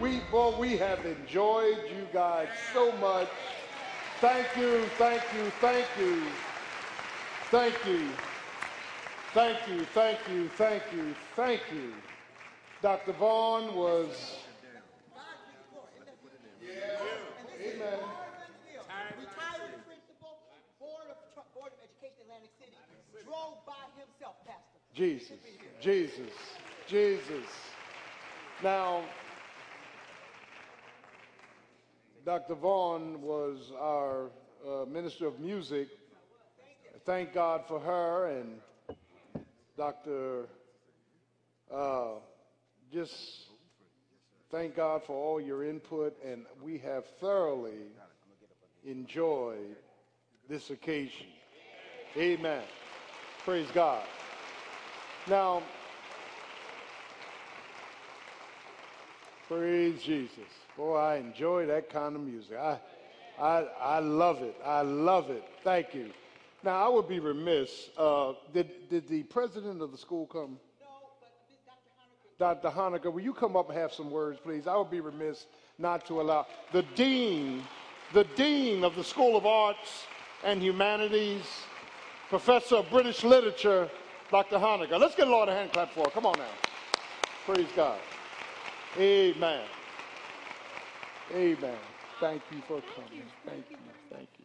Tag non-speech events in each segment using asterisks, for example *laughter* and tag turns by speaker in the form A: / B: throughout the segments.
A: We, boy, we have enjoyed you guys so much. Thank you, thank you, thank you. Thank you. Thank you, thank you, thank you, thank you. Dr. Vaughn was. Yeah, amen.
B: Retired principal, board of, board of education, Atlantic City, drove by himself, Pastor.
A: Jesus, Jesus, Jesus. Now, Dr. Vaughn was our uh, minister of music. Thank God for her and Dr. Uh, just thank God for all your input, and we have thoroughly enjoyed this occasion. Amen. Praise God. Now, praise Jesus. Boy, I enjoy that kind of music. I, I, I love it. I love it. Thank you. Now, I would be remiss. Uh, did, did the president of the school come? Dr. Honaker, will you come up and have some words, please? I would be remiss not to allow the dean, the dean of the School of Arts and Humanities, professor of British literature, Dr. Honaker. Let's get a Lord a hand clap for her. Come on now. Praise God. Amen. Amen. Thank you for coming. Thank you. Thank you.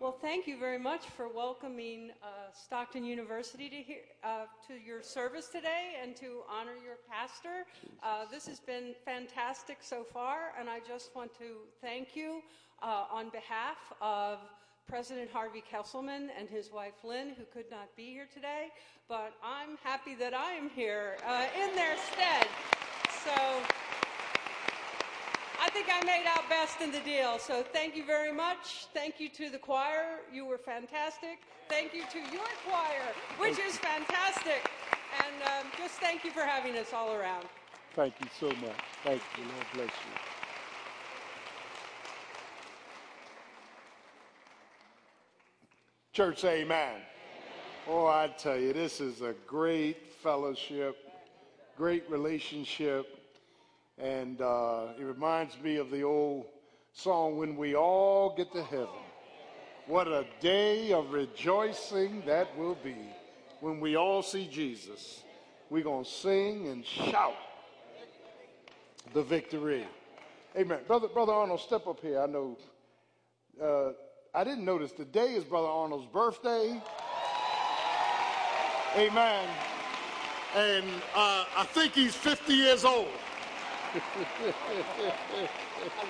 C: Well, thank you very much for welcoming uh, Stockton University to, hear, uh, to your service today and to honor your pastor. Uh, this has been fantastic so far, and I just want to thank you uh, on behalf of President Harvey Kesselman and his wife Lynn, who could not be here today, but I'm happy that I am here uh, in their stead. So. I think I made out best in the deal. So thank you very much. Thank you to the choir. You were fantastic. Thank you to your choir, which is fantastic. And um, just thank you for having us all around.
A: Thank you so much. Thank you. Lord bless you. Church, amen. amen. Oh, I tell you, this is a great fellowship, great relationship and uh, it reminds me of the old song, When We All Get to Heaven. What a day of rejoicing that will be when we all see Jesus. We're going to sing and shout the victory. Amen. Brother, Brother Arnold, step up here. I know. Uh, I didn't notice today is Brother Arnold's birthday. Amen. And uh, I think he's 50 years old.
D: I *laughs*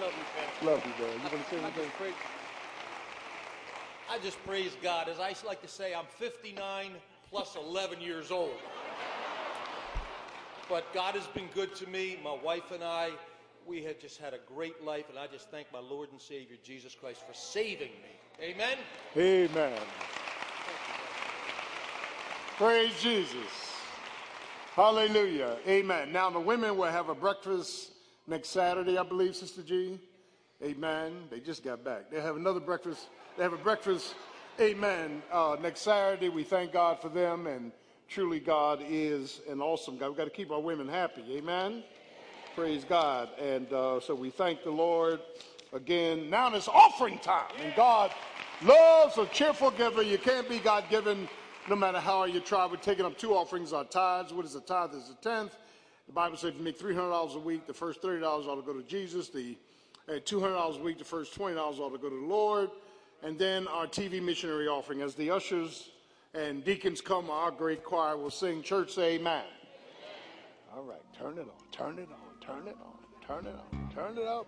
D: love you, Pastor.
A: Love you, man. You want to say anything?
D: Praise, I just praise God. As I like to say, I'm 59 plus 11 years old. But God has been good to me. My wife and I, we have just had a great life, and I just thank my Lord and Savior Jesus Christ for saving me. Amen.
A: Amen. Praise Jesus. Hallelujah. Amen. Now, the women will have a breakfast next Saturday, I believe, Sister G. Amen. They just got back. They have another breakfast. They have a breakfast, amen, uh, next Saturday. We thank God for them, and truly, God is an awesome God. We've got to keep our women happy. Amen. Praise God. And uh, so we thank the Lord again. Now it's offering time, and God loves a cheerful giver. You can't be God given no matter how you try. We're taking up two offerings, our tithes. What is a tithe? Is a tenth. The Bible says if you make $300 a week, the first $30 ought to go to Jesus. The uh, $200 a week, the first $20 ought to go to the Lord. And then our TV missionary offering. As the ushers and deacons come, our great choir will sing, Church, say amen. amen. All right, turn it on, turn it on, turn it on, turn it on, turn it up.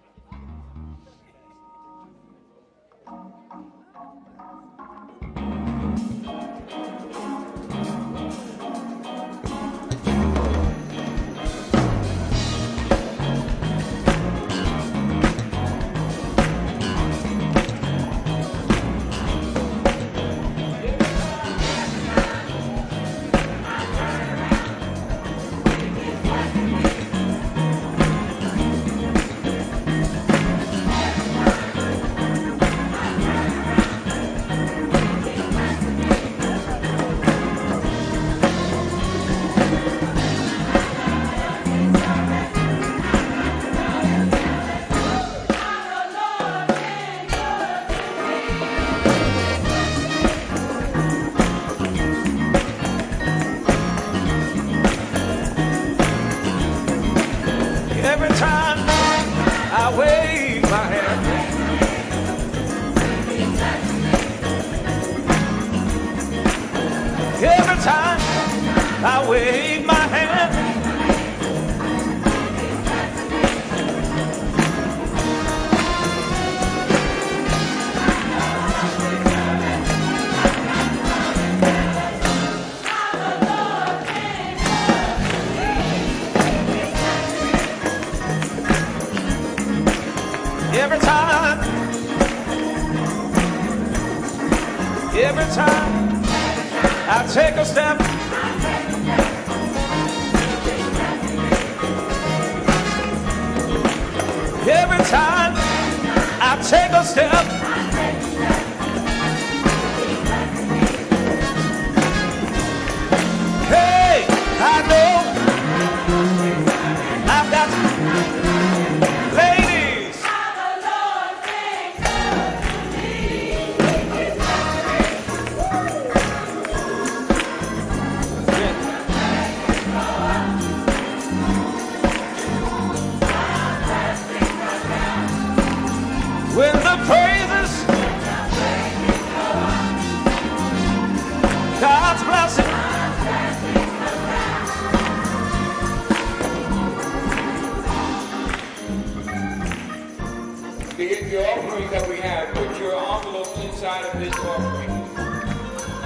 E: that we have, put your envelopes inside of this offering.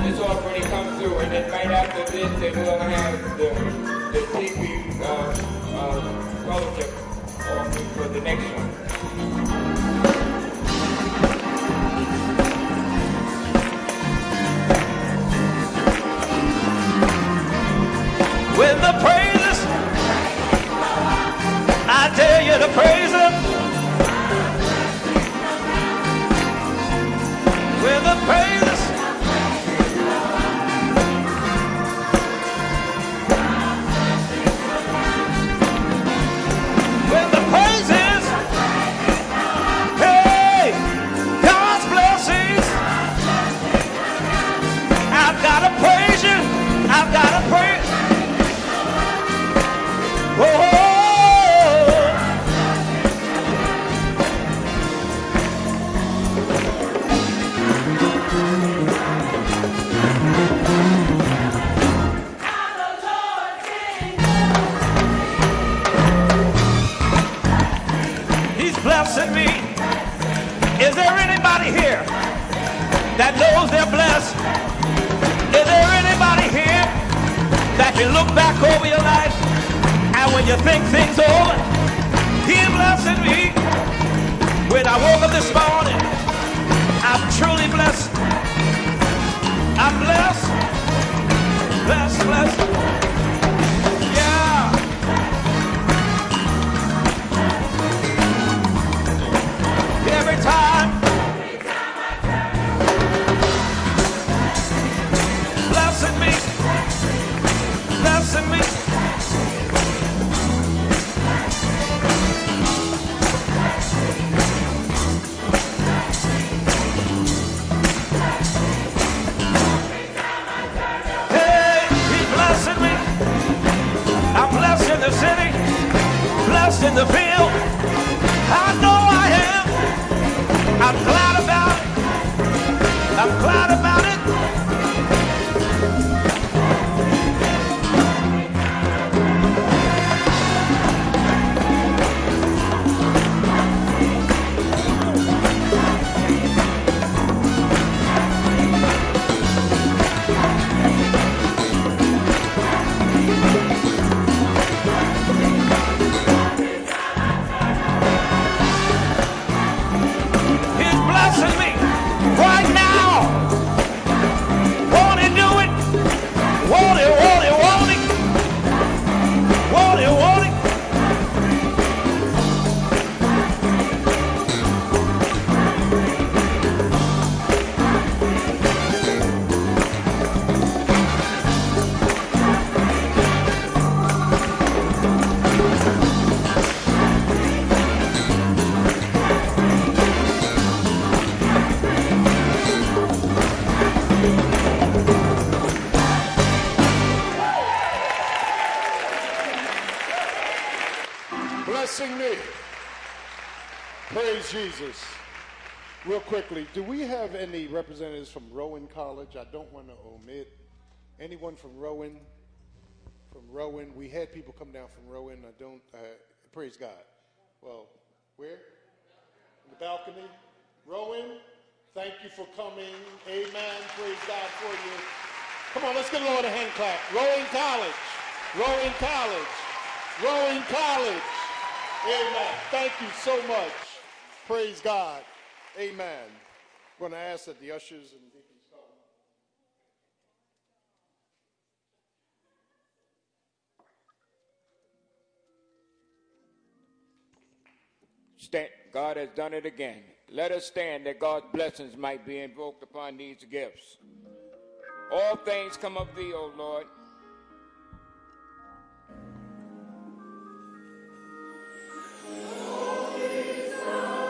E: This offering comes through, and then right after this, they will have the, the TV uh, uh, fellowship offering for the next one.
F: with the praises. I tell you to praise. Hey! lost in the field. I know.
A: Jesus. Real quickly, do we have any representatives from Rowan College? I don't want to omit anyone from Rowan. From Rowan, we had people come down from Rowan. I don't. Uh, praise God. Well, where? In the balcony. Rowan, thank you for coming. Amen. Praise God for you. Come on, let's give the Lord a hand clap. Rowan College. Rowan College. Rowan College. Amen. Thank you so much. Praise God. Amen. I'm going to ask that the ushers and deacons come.
G: Stand. God has done it again. Let us stand that God's blessings might be invoked upon these gifts. All things come of thee, O Lord. And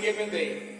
G: given thee.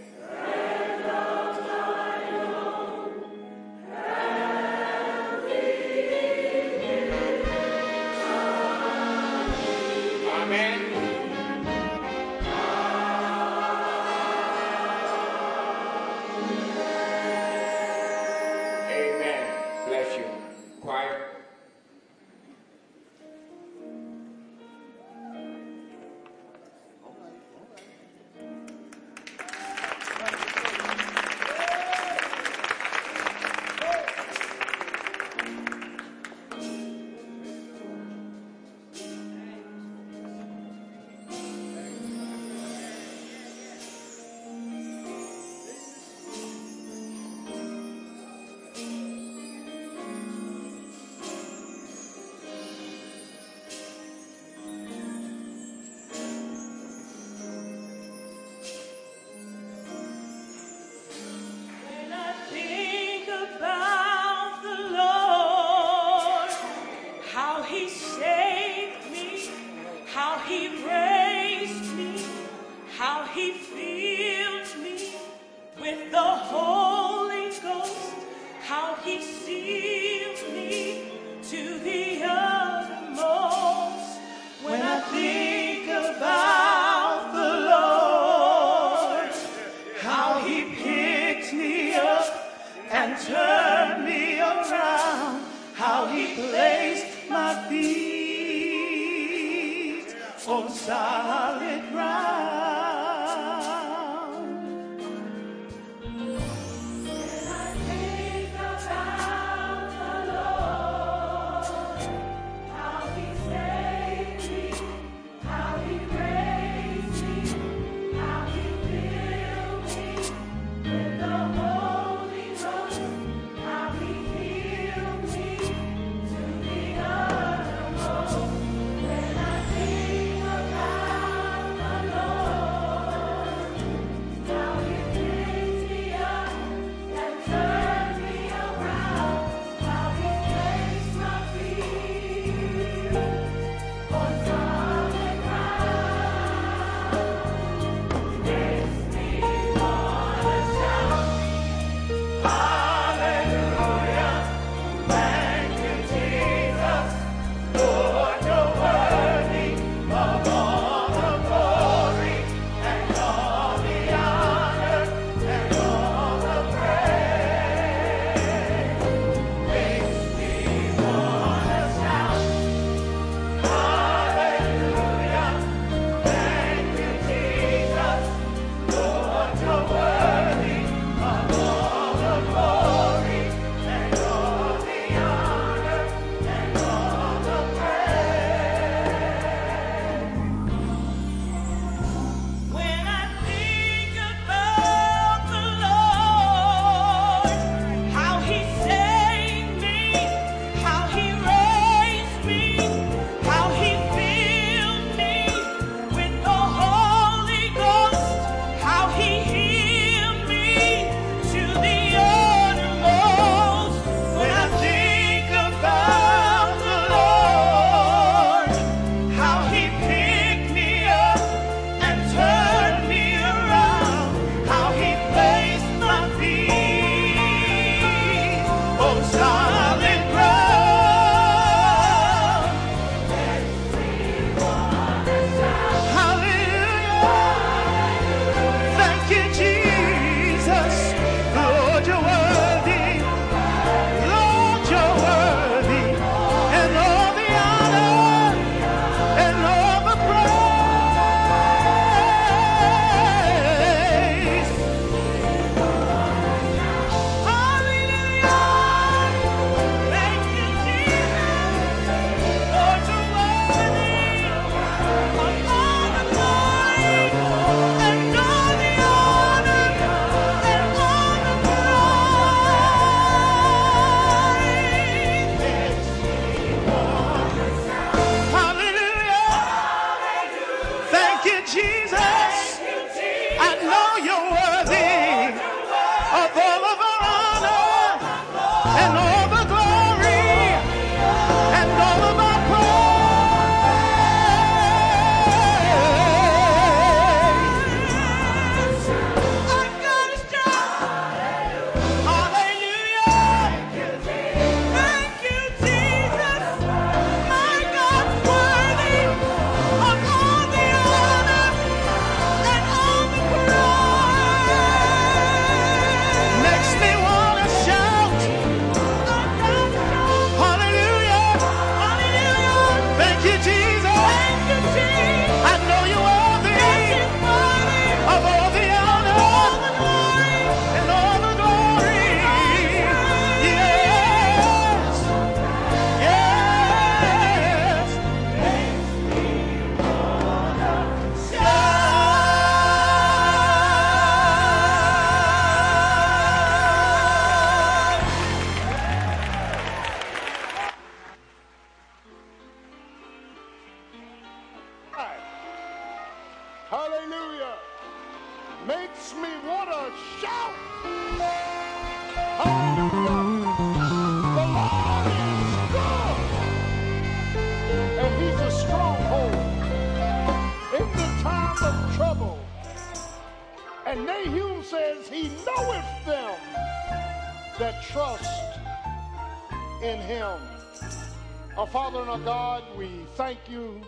G: You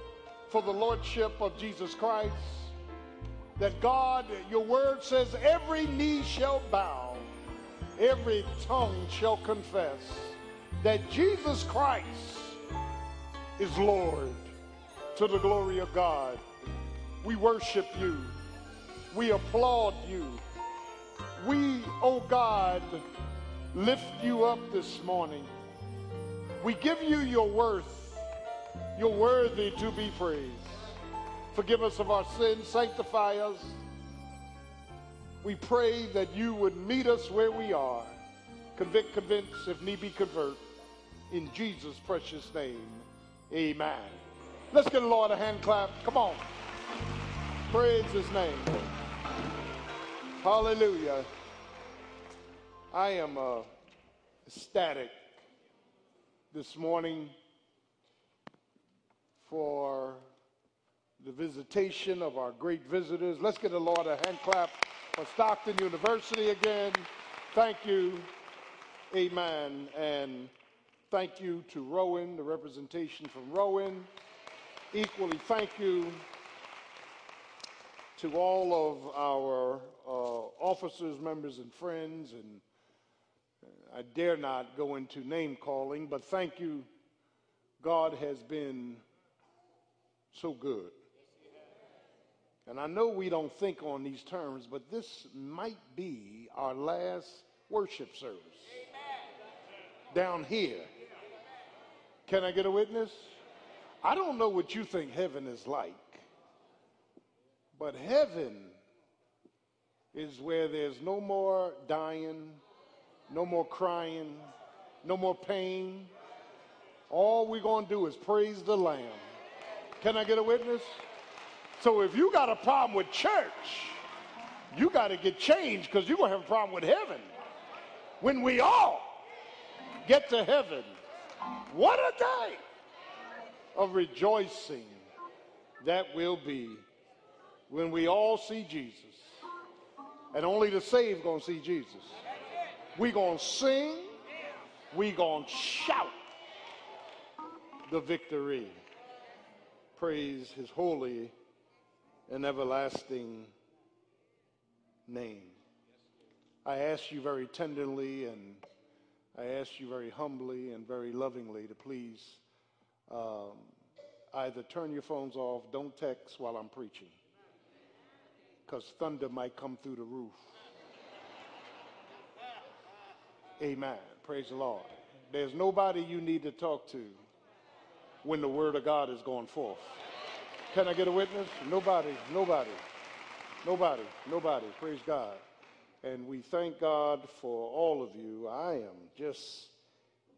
A: for the Lordship of Jesus Christ. That God, your word says, every knee shall bow, every tongue shall confess that Jesus Christ is Lord to the glory of God. We worship you. We applaud you. We, oh God, lift you up this morning. We give you your worth. You're worthy to be praised. Forgive us of our sins, sanctify us. We pray that you would meet us where we are. Convict, convince, if need be, convert. In Jesus' precious name, amen. Let's give the Lord a hand clap. Come on. Praise his name. Hallelujah. I am uh, ecstatic this morning for the visitation of our great visitors. Let's give the Lord a hand clap for Stockton University again. Thank you. Amen. And thank you to Rowan, the representation from Rowan. Equally, thank you to all of our uh, officers, members, and friends. And I dare not go into name calling, but thank you. God has been so good. And I know we don't think on these terms, but this might be our last worship service down here. Can I get a witness? I don't know what you think heaven is like, but heaven is where there's no more dying, no more crying, no more pain. All we're going to do is praise the Lamb. Can I get a witness? So if you got a problem with church, you got to get changed because you're going to have a problem with heaven. When we all get to heaven, what a day of rejoicing that will be when we all see Jesus. And only the saved going to see Jesus. we going to sing. we going to shout the victory. Praise his holy and everlasting name. I ask you very tenderly and I ask you very humbly and very lovingly to please um, either turn your phones off, don't text while I'm preaching, because thunder might come through the roof. Amen. Praise the Lord. There's nobody you need to talk to when the word of God is going forth. Can I get a witness? Nobody, nobody, nobody, nobody. Praise God. And we thank God for all of you. I am just,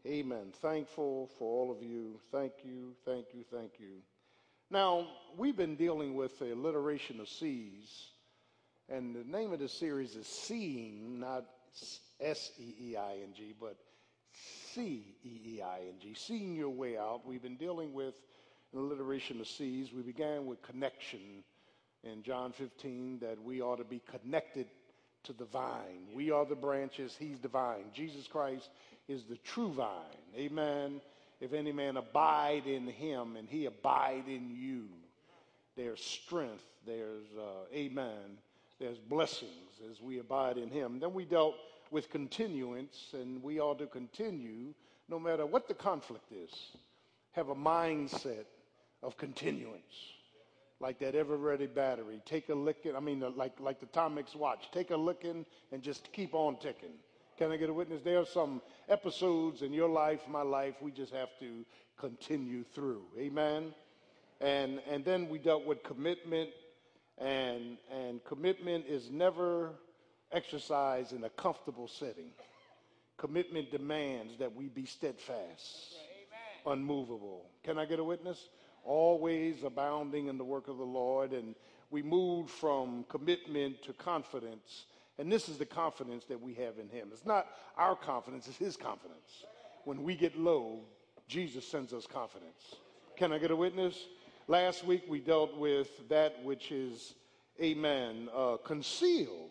A: amen, thankful for all of you. Thank you, thank you, thank you. Now, we've been dealing with the alliteration of C's, and the name of the series is Seeing, not S E E I N G, but C E E I N G, Seeing Your Way Out. We've been dealing with an alliteration of C's. We began with connection in John 15, that we ought to be connected to the vine. We are the branches, he's the vine. Jesus Christ is the true vine. Amen. If any man abide in him and he abide in you, there's strength, there's, uh, amen, there's blessings as we abide in him. Then we dealt with continuance, and we ought to continue no matter what the conflict is. Have a mindset of continuance like that Eveready battery. Take a licking, I mean, like, like the Timex watch. Take a licking and just keep on ticking. Can I get a witness? There are some episodes in your life, my life, we just have to continue through. Amen. And, and then we dealt with commitment, and, and commitment is never exercised in a comfortable setting. Commitment demands that we be steadfast, unmovable. Can I get a witness? always abounding in the work of the Lord. And we moved from commitment to confidence. And this is the confidence that we have in Him. It's not our confidence, it's His confidence. When we get low, Jesus sends us confidence. Can I get a witness? Last week we dealt with that which is, amen, uh, concealed.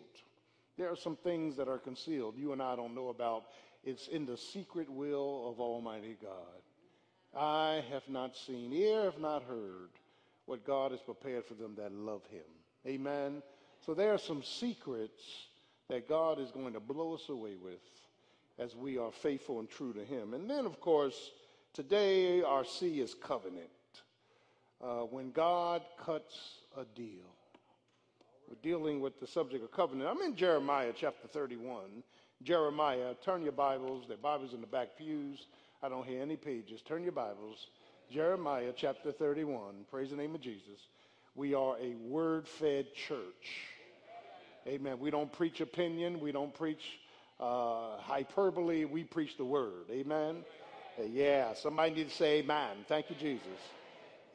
A: There are some things that are concealed you and I don't know about. It's in the secret will of Almighty God. I have not seen, ear have not heard what God has prepared for them that love Him. Amen. So there are some secrets that God is going to blow us away with as we are faithful and true to Him. And then, of course, today our C is covenant. Uh, when God cuts a deal, we're dealing with the subject of covenant. I'm in Jeremiah chapter 31. Jeremiah, turn your Bibles. There Bibles in the back pews. I don't hear any pages. Turn your Bibles. Jeremiah chapter 31. Praise the name of Jesus. We are a word fed church. Amen. We don't preach opinion. We don't preach uh, hyperbole. We preach the word. Amen. Uh, yeah, somebody needs to say amen. Thank you, Jesus.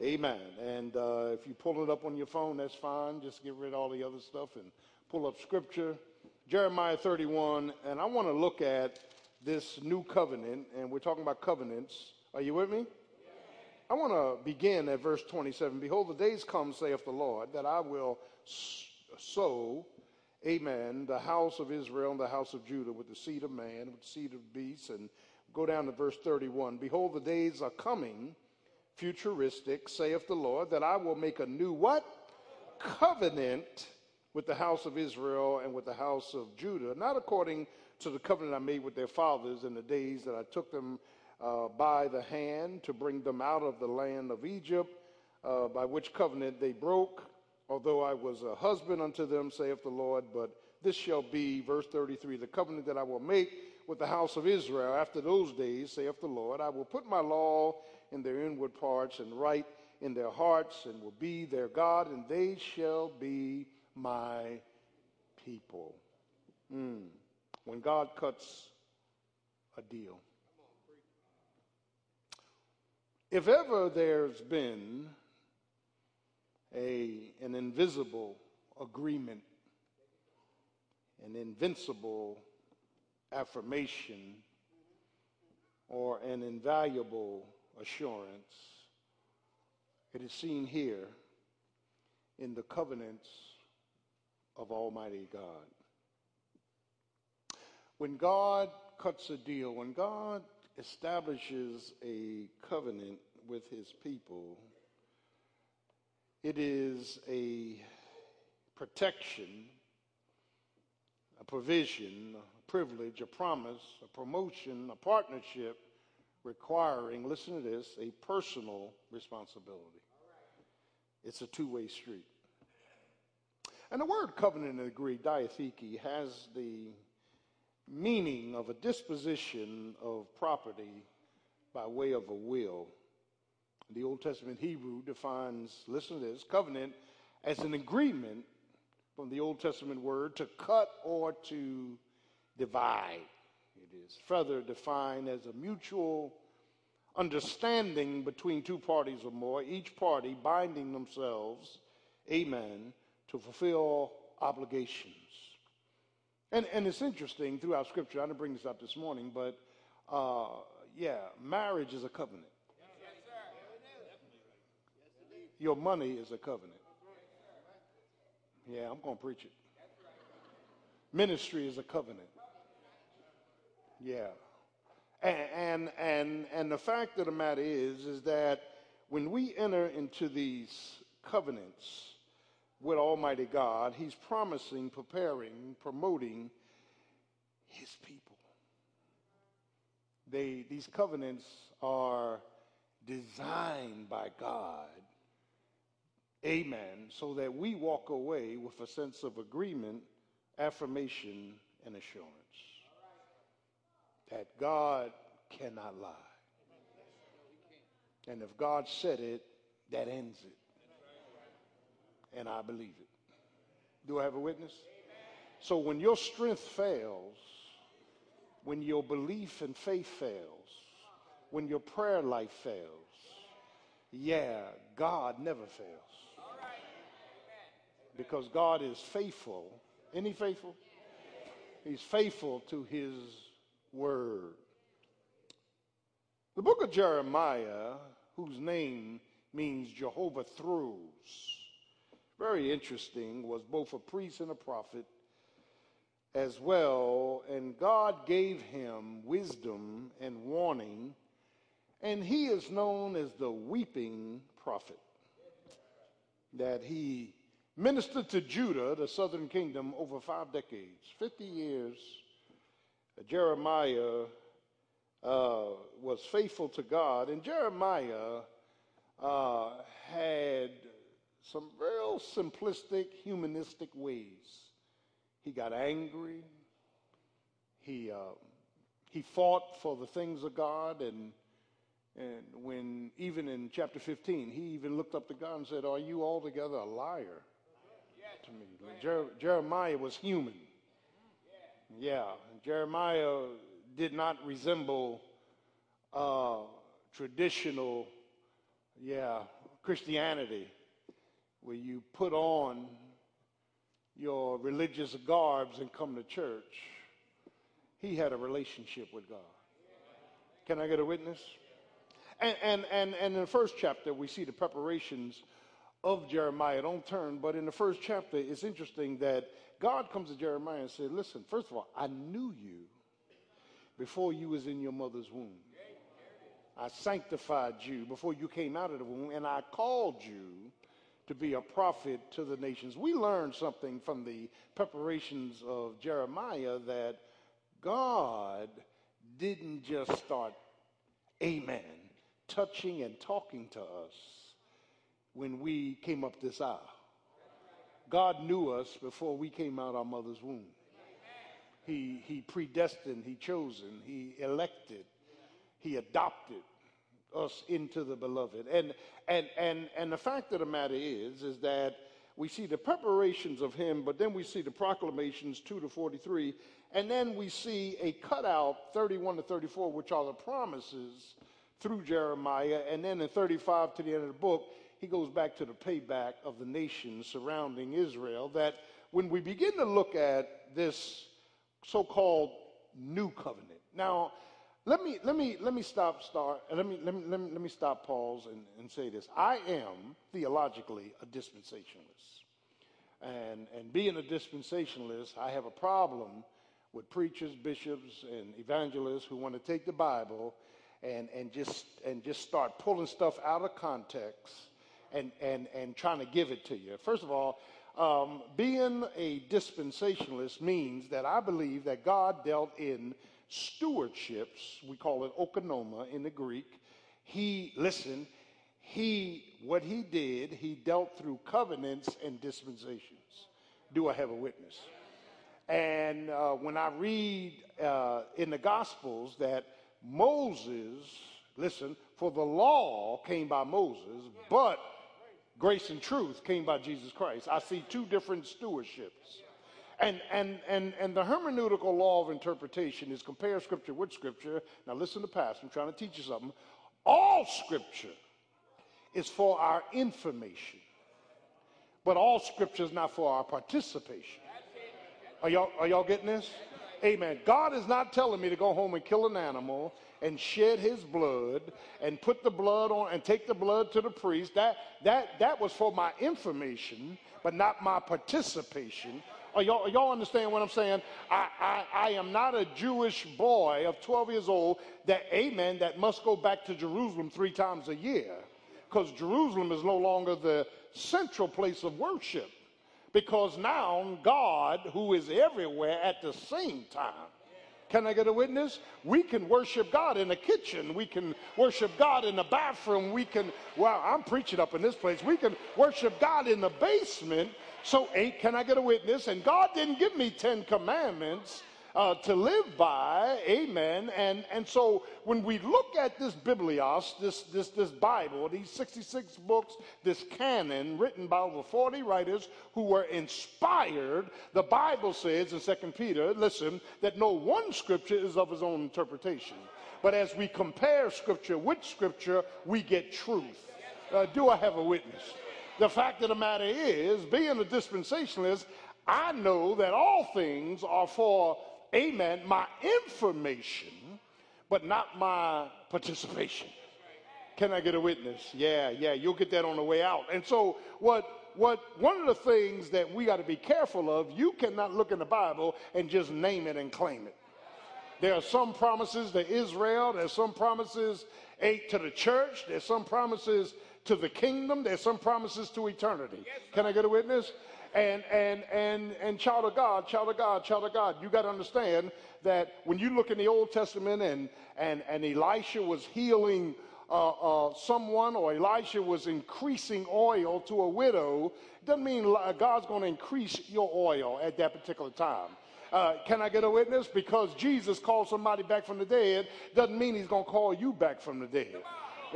A: Amen. And uh, if you pull it up on your phone, that's fine. Just get rid of all the other stuff and pull up scripture. Jeremiah 31. And I want to look at this new covenant. And we're talking about covenants. Are you with me? I want to begin at verse 27. Behold, the days come, saith the Lord, that I will sow, amen, the house of Israel and the house of Judah with the seed of man, with the seed of beasts. And go down to verse 31. Behold, the days are coming, futuristic, saith the Lord, that I will make a new what? Covenant with the house of Israel and with the house of Judah, not according to the covenant I made with their fathers in the days that I took them uh, by the hand to bring them out of the land of Egypt, uh, by which covenant they broke, although I was a husband unto them, saith the Lord. But this shall be, verse 33, the covenant that I will make with the house of Israel after those days, saith the Lord. I will put my law in their inward parts and write in their hearts, and will be their God, and they shall be my people. Mm. When God cuts a deal. If ever there's been a, an invisible agreement, an invincible affirmation, or an invaluable assurance, it is seen here in the covenants of Almighty God. When God cuts a deal, when God establishes a covenant with his people, it is a protection, a provision, a privilege, a promise, a promotion, a partnership requiring, listen to this, a personal responsibility. It's a two way street. And the word covenant in the Greek, diatheke, has the meaning of a disposition of property by way of a will. The Old Testament Hebrew defines, listen to this, covenant as an agreement from the Old Testament word to cut or to divide. It is further defined as a mutual understanding between two parties or more, each party binding themselves, amen, to fulfill obligations. And, and it's interesting throughout Scripture, I didn't bring this up this morning, but uh, yeah, marriage is a covenant. Your money is a covenant. Yeah, I'm going to preach it. Ministry is a covenant. Yeah. And, and, and, and the fact of the matter is, is that when we enter into these covenants with Almighty God, He's promising, preparing, promoting His people. They, these covenants are designed by God, amen, so that we walk away with a sense of agreement, affirmation, and assurance that God cannot lie. And if God said it, that ends it. And I believe it. Do I have a witness? So when your strength fails, when your belief and faith fails, when your prayer life fails, Yeah, God never fails. Because God is faithful. He faithful? He's faithful to his word. The book of Jeremiah, whose name means Jehovah throws, very interesting, was both a priest and a prophet as well, and God gave him wisdom and warning, and he is known as the weeping prophet. That he ministered to Judah, the southern kingdom, over five decades, 50 years. Jeremiah uh, was faithful to God, and Jeremiah uh, had some real simplistic, humanistic ways. He got angry. He, uh, he fought for the things of God, and, and when, even in chapter 15, he even looked up to God and said, Are you altogether a liar? To me. Jer- Jeremiah was human. Yeah, Jeremiah did not resemble uh, traditional, yeah, Christianity, where you put on your religious garbs and come to church. He had a relationship with God. Can I get a witness? And, and, and, and in the first chapter, we see the preparations of Jeremiah. Don't turn, but in the first chapter, it's interesting that God comes to Jeremiah and said, Listen, first of all, I knew you before you was in your mother's womb. I sanctified you before you came out of the womb, and I called you to be a prophet to the nations. We learned something from the preparations of Jeremiah that God didn't just start, amen, touching and talking to us when we came up this aisle. God knew us before we came out our mother's womb. He, he predestined, he chosen, he elected, he adopted us into the beloved. And, and, and, and the fact of the matter is, is that we see the preparations of him, but then we see the proclamations 2 to 43, and then we see a cutout 31 to 34, which are the promises through Jeremiah. And then in 35 to the end of the book, he goes back to the payback of the nations surrounding Israel. That when we begin to look at this so called new covenant. Now, let me let me let me stop start let me let me let me, let me stop pause and, and say this. I am theologically a dispensationalist. And and being a dispensationalist, I have a problem with preachers, bishops, and evangelists who want to take the Bible and, and just and just start pulling stuff out of context and, and, and trying to give it to you. First of all, um, being a dispensationalist means that I believe that God dealt in stewardships. We call it oikonomia in the Greek. He, listen, he, what he did, he dealt through covenants and dispensations. Do I have a witness? And uh, when I read uh, in the Gospels that Moses, listen, for the law came by Moses, but grace and truth came by Jesus Christ. I see two different stewardships. And, and, and, and the hermeneutical law of interpretation is compare scripture with scripture. Now listen to Pastor, I'm trying to teach you something. All scripture is for our information, but all scripture is not for our participation. Are y'all, are y'all getting this? Amen. God is not telling me to go home and kill an animal and shed his blood and put the blood on and take the blood to the priest. That, that, that was for my information, but not my participation. Are y'all, y'all understand what I'm saying? I, I, I am not a Jewish boy of 12 years old that, amen, that must go back to Jerusalem three times a year because Jerusalem is no longer the central place of worship because now God, who is everywhere at the same time, can I get a witness? We can worship God in the kitchen. We can worship God in the bathroom. We can, well, I'm preaching up in this place. We can worship God in the basement. So, can I get a witness? And God didn't give me 10 commandments uh, to live by. Amen. And, and so when we look at this Biblios, this, this, this Bible, these 66 books, this canon written by over 40 writers who were inspired, the Bible says in 2 Peter, listen, that no one scripture is of his own interpretation. But as we compare scripture with scripture, we get truth. Uh, do I have a witness? The fact of the matter is, being a dispensationalist, I know that all things are for, amen, my information, but not my participation. Can I get a witness? Yeah, yeah, you'll get that on the way out. And so, what, what, one of the things that we got to be careful of, you cannot look in the Bible and just name it and claim it. There are some promises to Israel, there's some promises eight, to the church, there's some promises to the kingdom, there's some promises to eternity. Can I get a witness? And and and and child of God, child of God, child of God, you got to understand that when you look in the Old Testament and and and Elisha was healing uh, uh, someone or Elisha was increasing oil to a widow, doesn't mean God's going to increase your oil at that particular time. Uh, can I get a witness? Because Jesus called somebody back from the dead doesn't mean he's going to call you back from the dead.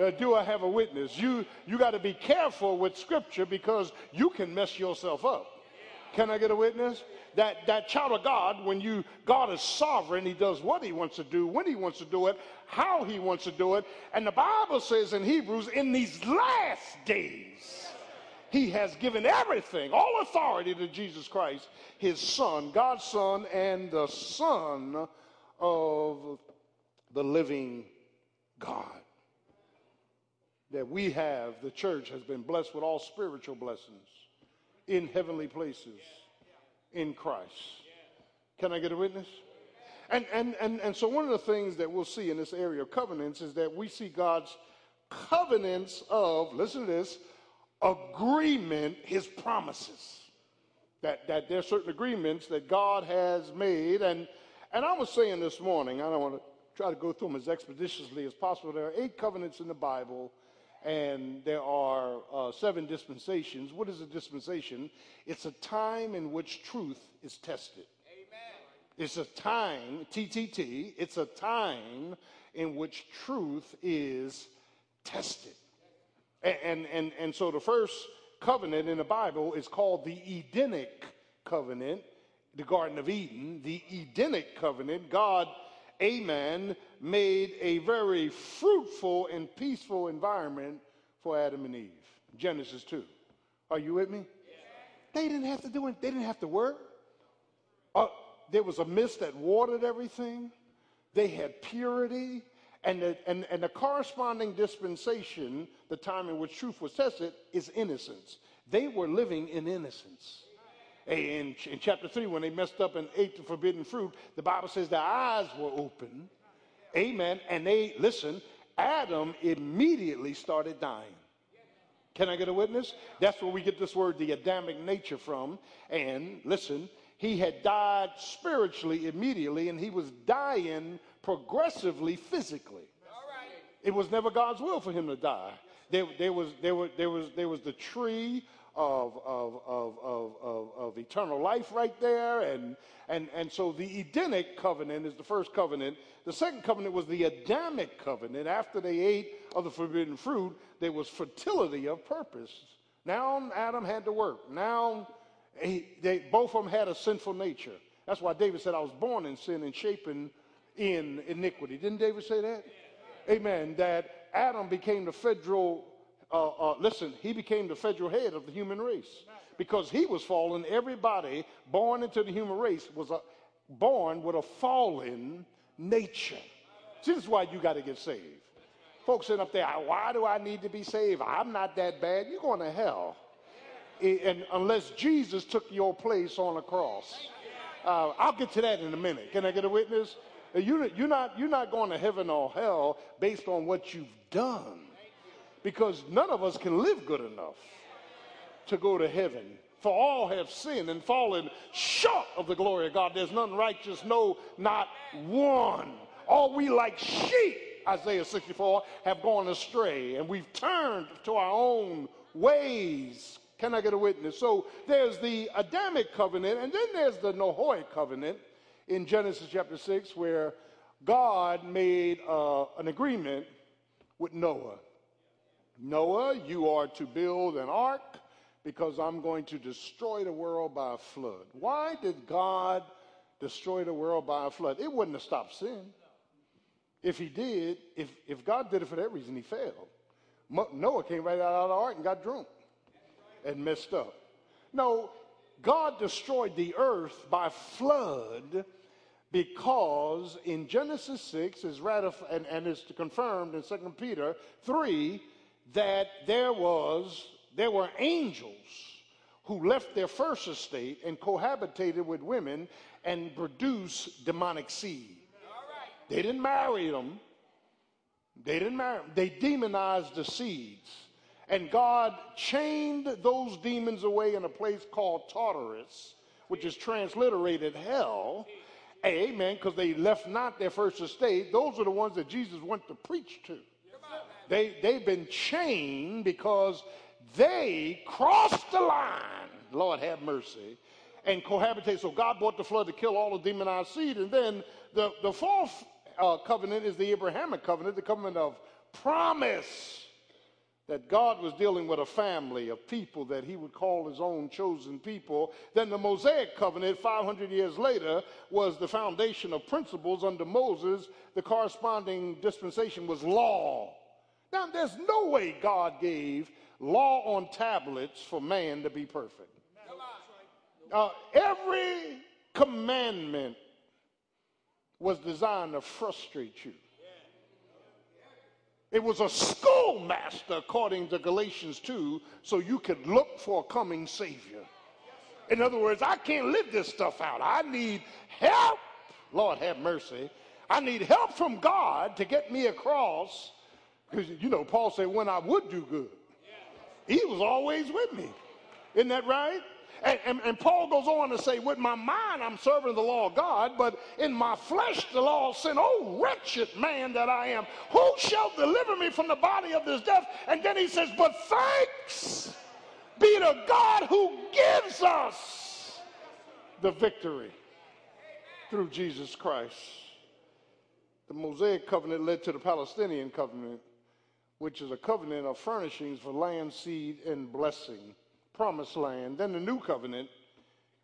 A: Uh, do I have a witness? You, you got to be careful with scripture because you can mess yourself up. Can I get a witness? That, that child of God, when you, God is sovereign, he does what he wants to do, when he wants to do it, how he wants to do it. And the Bible says in Hebrews, in these last days, he has given everything, all authority to Jesus Christ, his son, God's son, and the son of the living God. That we have, the church has been blessed with all spiritual blessings in heavenly places in Christ. Can I get a witness? And, and, and, and so, one of the things that we'll see in this area of covenants is that we see God's covenants of, listen to this, agreement, his promises. That, that there are certain agreements that God has made. And, and I was saying this morning, I don't want to try to go through them as expeditiously as possible. There are eight covenants in the Bible, and there are uh, seven dispensations. What is a dispensation? It's a time in which truth is tested. Amen. It's a time, TTT, it's a time in which truth is tested. A- And, and, and so the first covenant in the Bible is called the Edenic covenant, the Garden of Eden. The Edenic covenant, God, amen, made a very fruitful and peaceful environment for Adam and Eve. Genesis 2. Are you with me? They didn't have to do it, they didn't have to work. Uh, there was a mist that watered everything. They had purity. And the, and, and the corresponding dispensation, the time in which truth was tested, is innocence. They were living in innocence. In, in chapter 3, when they messed up and ate the forbidden fruit, the Bible says their eyes were open. Amen. And they, listen, Adam immediately started dying. Can I get a witness? That's where we get this word, the Adamic nature, from. And listen, he had died spiritually immediately, and he was dying progressively physically. It was never God's will for him to die. There, there, was, there, was, there, was, there was the tree of, of, of, of, of, of eternal life right there. And, and, and so the Edenic covenant is the first covenant. The second covenant was the Adamic covenant. After they ate of the forbidden fruit, there was fertility of purpose. Now Adam had to work. Now he, they, both of them had a sinful nature. That's why David said, I was born in sin and shapen in iniquity. Didn't David say that? Amen. That Adam became the federal, uh, uh, listen, he became the federal head of the human race. Because he was fallen, everybody born into the human race was a, born with a fallen nature. See, this is why you got to get saved. Folks sitting up there, why do I need to be saved? I'm not that bad. You're going to hell. And unless Jesus took your place on the cross. Uh, I'll get to that in a minute. Can I get a witness? Uh, You, you're, not, you're not going to heaven or hell based on what you've done. Because none of us can live good enough to go to heaven. For all have sinned and fallen short of the glory of God. There's none righteous, no, not one. All we like sheep, Isaiah 64, have gone astray, and we've turned to our own ways. Can I get a witness? So there's the Adamic covenant, and then there's the Noahic covenant in Genesis chapter 6, where God made uh, an agreement with Noah. Noah, you are to build an ark because I'm going to destroy the world by a flood. Why did God destroy the world by a flood? It wouldn't have stopped sin. If he did, if, if God did it for that reason, he failed. Noah came right out of the ark and got drunk and messed up. No, God destroyed the earth by flood because in Genesis 6 is ratif- and, and is confirmed in 2 Peter 3 that there was there were angels who left their first estate and cohabitated with women and produced demonic seed. They didn't marry them. They didn't marry them. They demonized the seeds. And God chained those demons away in a place called Tartarus, which is transliterated hell. Amen, because they left not their first estate. Those are the ones that Jesus went to preach to. They, they've been chained because they crossed the line, Lord have mercy, and cohabitate. So God brought the flood to kill all the demonized seed. And then the, the fourth uh, covenant is the Abrahamic covenant, the covenant of promise that God was dealing with a family of people that he would call his own chosen people. Then the Mosaic covenant, 500 years later, was the foundation of principles under Moses. The corresponding dispensation was law. Now, there's no way God gave law on tablets for man to be perfect. Uh, every commandment was designed to frustrate you. It was a schoolmaster, according to Galatians 2, so you could look for a coming Savior. In other words, I can't live this stuff out. I need help. Lord have mercy. I need help from God to get me across. Because, you know, Paul said, when I would do good, he was always with me. Isn't that right? And, and, and Paul goes on to say, with my mind, I'm serving the law of God, but in my flesh, the law of sin. Oh, wretched man that I am. Who shall deliver me from the body of this death? And then he says, but thanks be to God who gives us the victory through Jesus Christ. The Mosaic covenant led to the Palestinian covenant, which is a covenant of furnishings for land, seed, and blessing, promised land. Then the new covenant,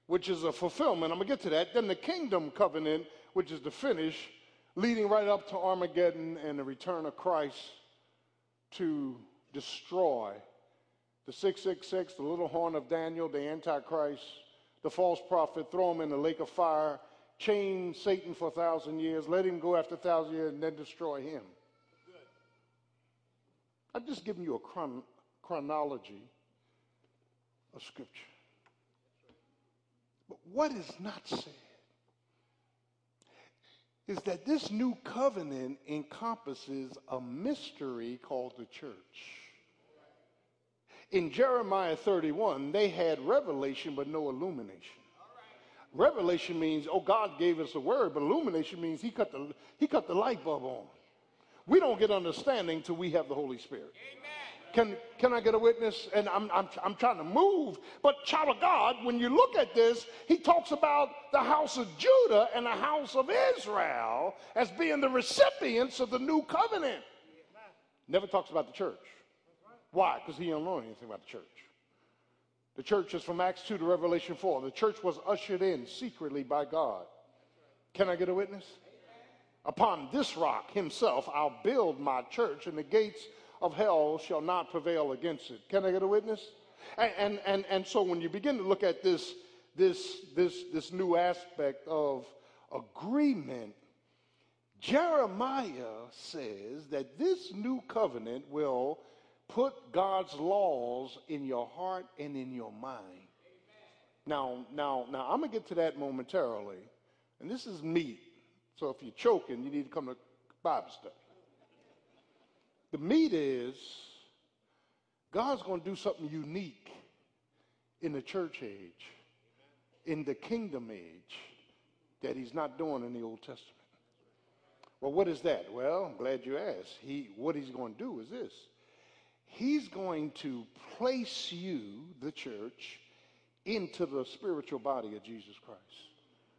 A: which is a fulfillment. I'm going to get to that. Then the kingdom covenant, which is the finish, leading right up to Armageddon and the return of Christ to destroy the 666, the little horn of Daniel, the Antichrist, the false prophet, throw him in the lake of fire, chain Satan for a thousand years, let him go after a thousand years, and then destroy him. I'm just given you a chron- chronology of Scripture. But what is not said is that this new covenant encompasses a mystery called the church. In Jeremiah 31, they had revelation but no illumination. Revelation means, oh, God gave us a word, but illumination means he cut the, he cut the light bulb on. We don't get understanding till we have the Holy Spirit. Can, can I get a witness? And I'm, I'm, I'm trying to move. But, child of God, when you look at this, he talks about the house of Judah and the house of Israel as being the recipients of the new covenant. Never talks about the church. Why? Because he don't know anything about the church. The church is from Acts 2 to Revelation 4. The church was ushered in secretly by God. Can I get a witness? Upon this rock himself I'll build my church, and the gates of hell shall not prevail against it. Can I get a witness? And, and, and, and so when you begin to look at this, this, this, this new aspect of agreement, Jeremiah says that this new covenant will put God's laws in your heart and in your mind. Now, now, now, I'm gonna get to that momentarily, and this is meat. So if you're choking, you need to come to Bible study. The meat is God's going to do something unique in the church age, in the kingdom age, that He's not doing in the Old Testament. Well, what is that? Well, I'm glad you asked. He, what He's going to do is this He's going to place you, the church, into the spiritual body of Jesus Christ.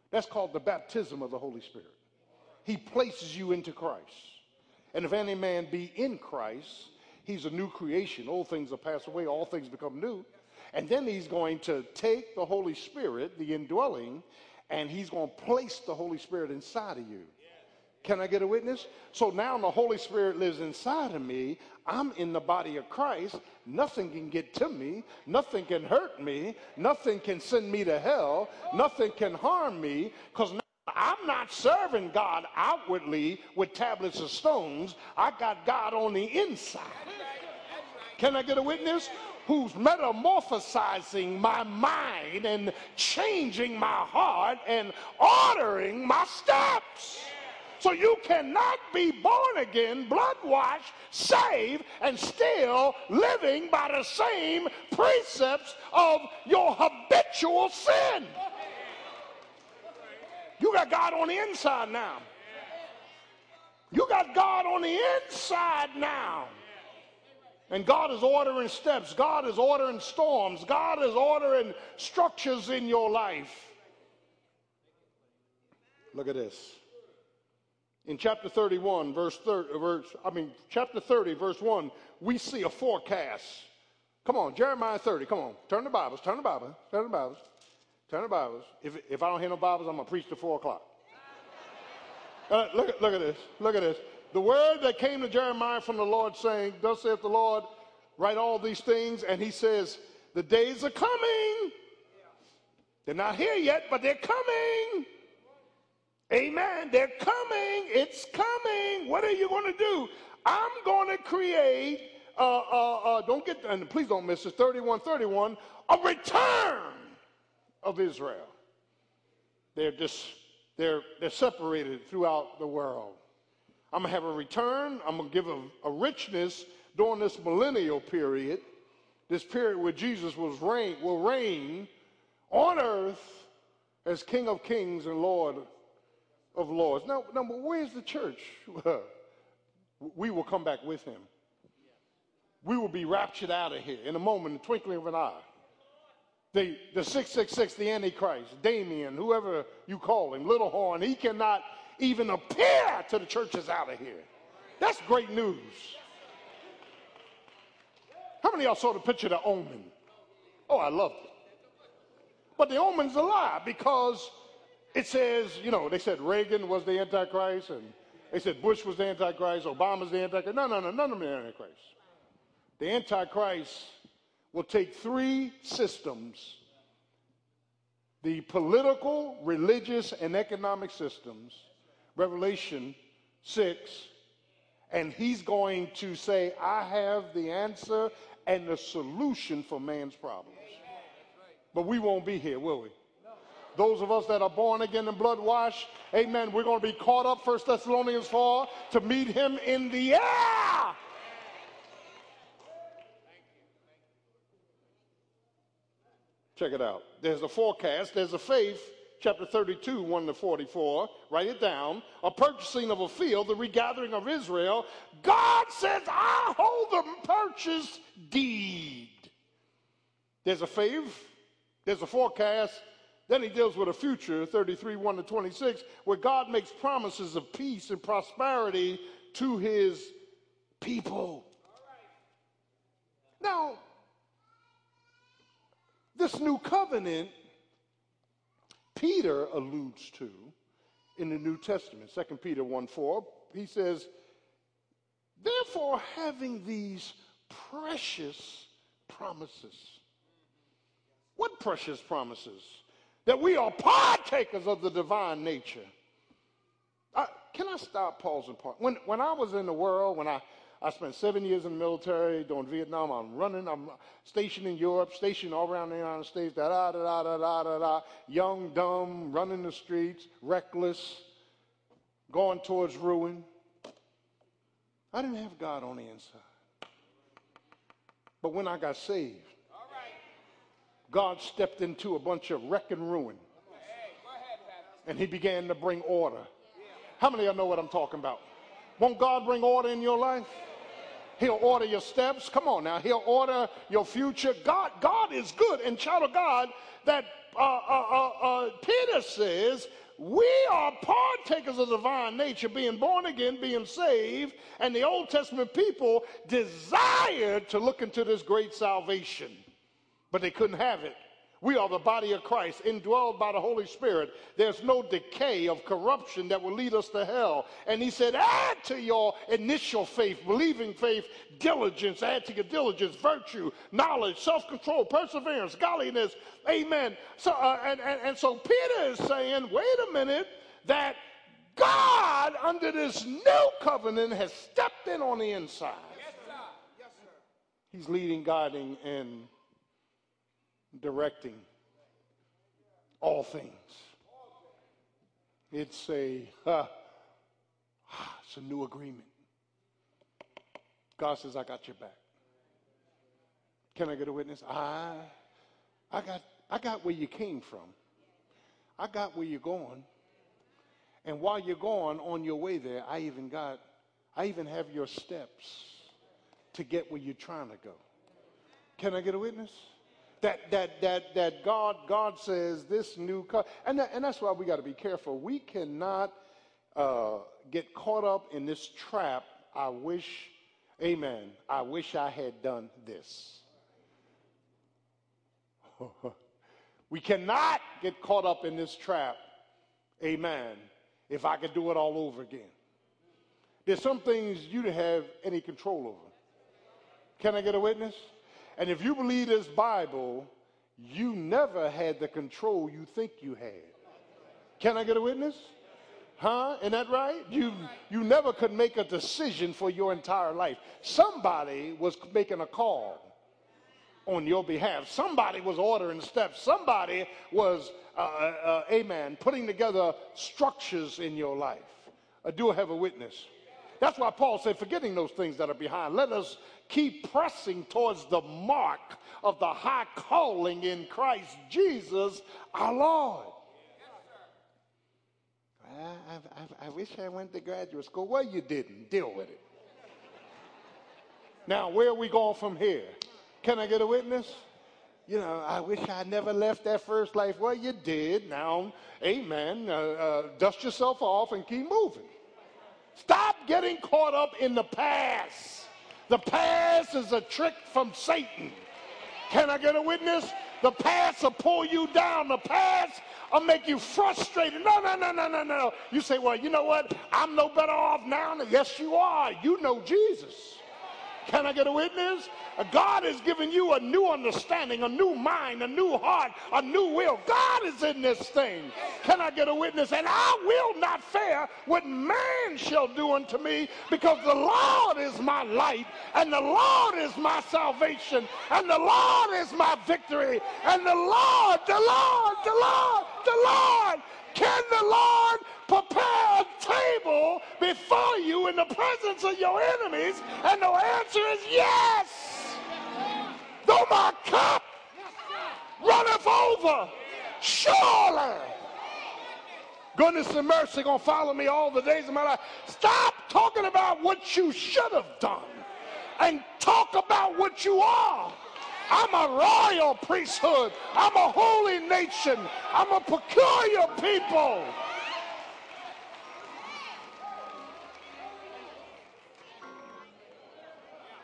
A: That's called the baptism of the Holy Spirit. He places you into Christ. And if any man be in Christ, he's a new creation. Old things are passed away, all things become new. And then he's going to take the Holy Spirit, the indwelling, and he's going to place the Holy Spirit inside of you. Can I get a witness? So now the Holy Spirit lives inside of me. I'm in the body of Christ. Nothing can get to me. Nothing can hurt me. Nothing can send me to hell. Nothing can harm me because I'm not serving God outwardly with tablets of stones. I got God on the inside. Can I get a witness? Who's metamorphosizing my mind and changing my heart and ordering my steps. So you cannot be born again, blood washed, saved, and still living by the same precepts of your habitual sin. You got God on the inside now. You got God on the inside now. And God is ordering steps. God is ordering storms. God is ordering structures in your life. Look at this. In chapter 31, verse 30, verse, I mean, chapter 30, verse 1, we see a forecast. Come on, Jeremiah 30, come on. Turn the Bibles, turn the Bibles, turn the Bibles, turn the Bibles. If, if I don't no Bibles, I'm going to preach to 4 o'clock. Uh, look, look at this, look at this. The word that came to Jeremiah from the Lord saying, Thus saith the Lord, write all these things. And he says, The days are coming. They're not here yet, but they're coming. Amen. They're coming. It's coming. What are you going to do? I'm going to create, uh, uh, uh, don't get, and please don't miss it, 3131, a return of Israel. They're just, they're, they're separated throughout the world. I'm going to have a return. I'm going to give a, a richness during this millennial period, this period where Jesus was reign, will reign on earth as King of kings and Lord of lords. Now, now where's the church? *laughs* we will come back with him. We will be raptured out of here in a moment, in the twinkling of an eye. The, the 666, the Antichrist, Damien, whoever you call him, Little Horn, he cannot even appear to the churches out of here. That's great news. How many of y'all saw the picture of the omen? Oh, I loved it. But the omen's a lie because it says, you know, they said Reagan was the Antichrist and they said Bush was the Antichrist, Obama's the Antichrist. No, no, no, none of them are the Antichrist. The Antichrist will take three systems the political, religious, and economic systems, Revelation 6, and he's going to say, I have the answer and the solution for man's problems. But we won't be here, will we? Those of us that are born again and blood washed, amen, we're going to be caught up, 1 Thessalonians 4, to meet him in the air. Check it out. There's a forecast, there's a faith, chapter 32, 1 to 44. Write it down. A purchasing of a field, the regathering of Israel. God says, I hold the purchase deed. There's a faith, there's a forecast. Then he deals with a future, 33, 1 to 26, where God makes promises of peace and prosperity to his people. Now, this new covenant, Peter alludes to in the New Testament, 2 Peter 1 4. He says, Therefore, having these precious promises. What precious promises? That we are partakers of the divine nature. I, can I stop, pause, and part? When, when I was in the world, when I, I spent seven years in the military doing Vietnam, I'm running, I'm stationed in Europe, stationed all around the United States, da da da da da da da, young, dumb, running the streets, reckless, going towards ruin. I didn't have God on the inside. But when I got saved, God stepped into a bunch of wreck and ruin. And he began to bring order. How many of y'all know what I'm talking about? Won't God bring order in your life? He'll order your steps. Come on now. He'll order your future. God, God is good. And child of God, that uh, uh, uh, uh, Peter says, we are partakers of divine nature, being born again, being saved, and the Old Testament people desired to look into this great salvation, but they couldn't have it We are the body of Christ, indwelled by the Holy Spirit. There's no decay of corruption that will lead us to hell. And he said, add to your initial faith, believing faith, diligence, add to your diligence, virtue, knowledge, self control, perseverance, godliness. Amen. So, uh, and, and, and so Peter is saying, wait a minute, that God, under this new covenant, has stepped in on the inside. Yes, sir. Yes, sir. He's leading, guiding, and directing all things. It's a uh, it's a new agreement. God says, "I got your back." Can I get a witness? I I got I got where you came from. I got where you're going. And while you're going on your way there, I even got I even have your steps to get where you're trying to go. Can I get a witness? That that that that God God says this new co- and that, and that's why we got to be careful. We cannot uh, get caught up in this trap. I wish, Amen. I wish I had done this. *laughs* we cannot get caught up in this trap. Amen. If I could do it all over again. There's some things you don't have any control over. Can I get a witness? And if you believe this Bible, you never had the control you think you had. Can I get a witness? Huh? Isn't that right? You, you never could make a decision for your entire life. Somebody was making a call on your behalf. Somebody was ordering steps. Somebody was, uh, uh, amen, putting together structures in your life. I do have a witness. That's why Paul said, forgetting those things that are behind, let us keep pressing towards the mark of the high calling in Christ Jesus our Lord. I, I, I wish I went to graduate school. Well, you didn't. Deal with it. Now, where are we going from here? Can I get a witness? You know, I wish I never left that first life. Well, you did. Now, amen. Uh, uh, dust yourself off and keep moving. Stop getting caught up in the past. The past is a trick from Satan. Can I get a witness? The past will pull you down. The past will make you frustrated. No, no, no, no, no, no. You say, well, you know what? I'm no better off now. Yes, you are. You know Jesus. Can I get a witness? Uh, God has given you a new understanding, a new mind, a new heart, a new will. God is in this thing. Can I get a witness? And I will not fear what man shall do unto me because the Lord is my light and the Lord is my salvation and the Lord is my victory and the Lord, the Lord, the Lord, the Lord. Can the Lord prepare a table before you in the presence of your enemies? And the answer is yes. Though my cup runneth over, surely goodness and mercy gonna follow me all the days of my life. Stop talking about what you should have done and talk about what you are. I'm a royal priesthood. I'm a holy nation. I'm a peculiar people.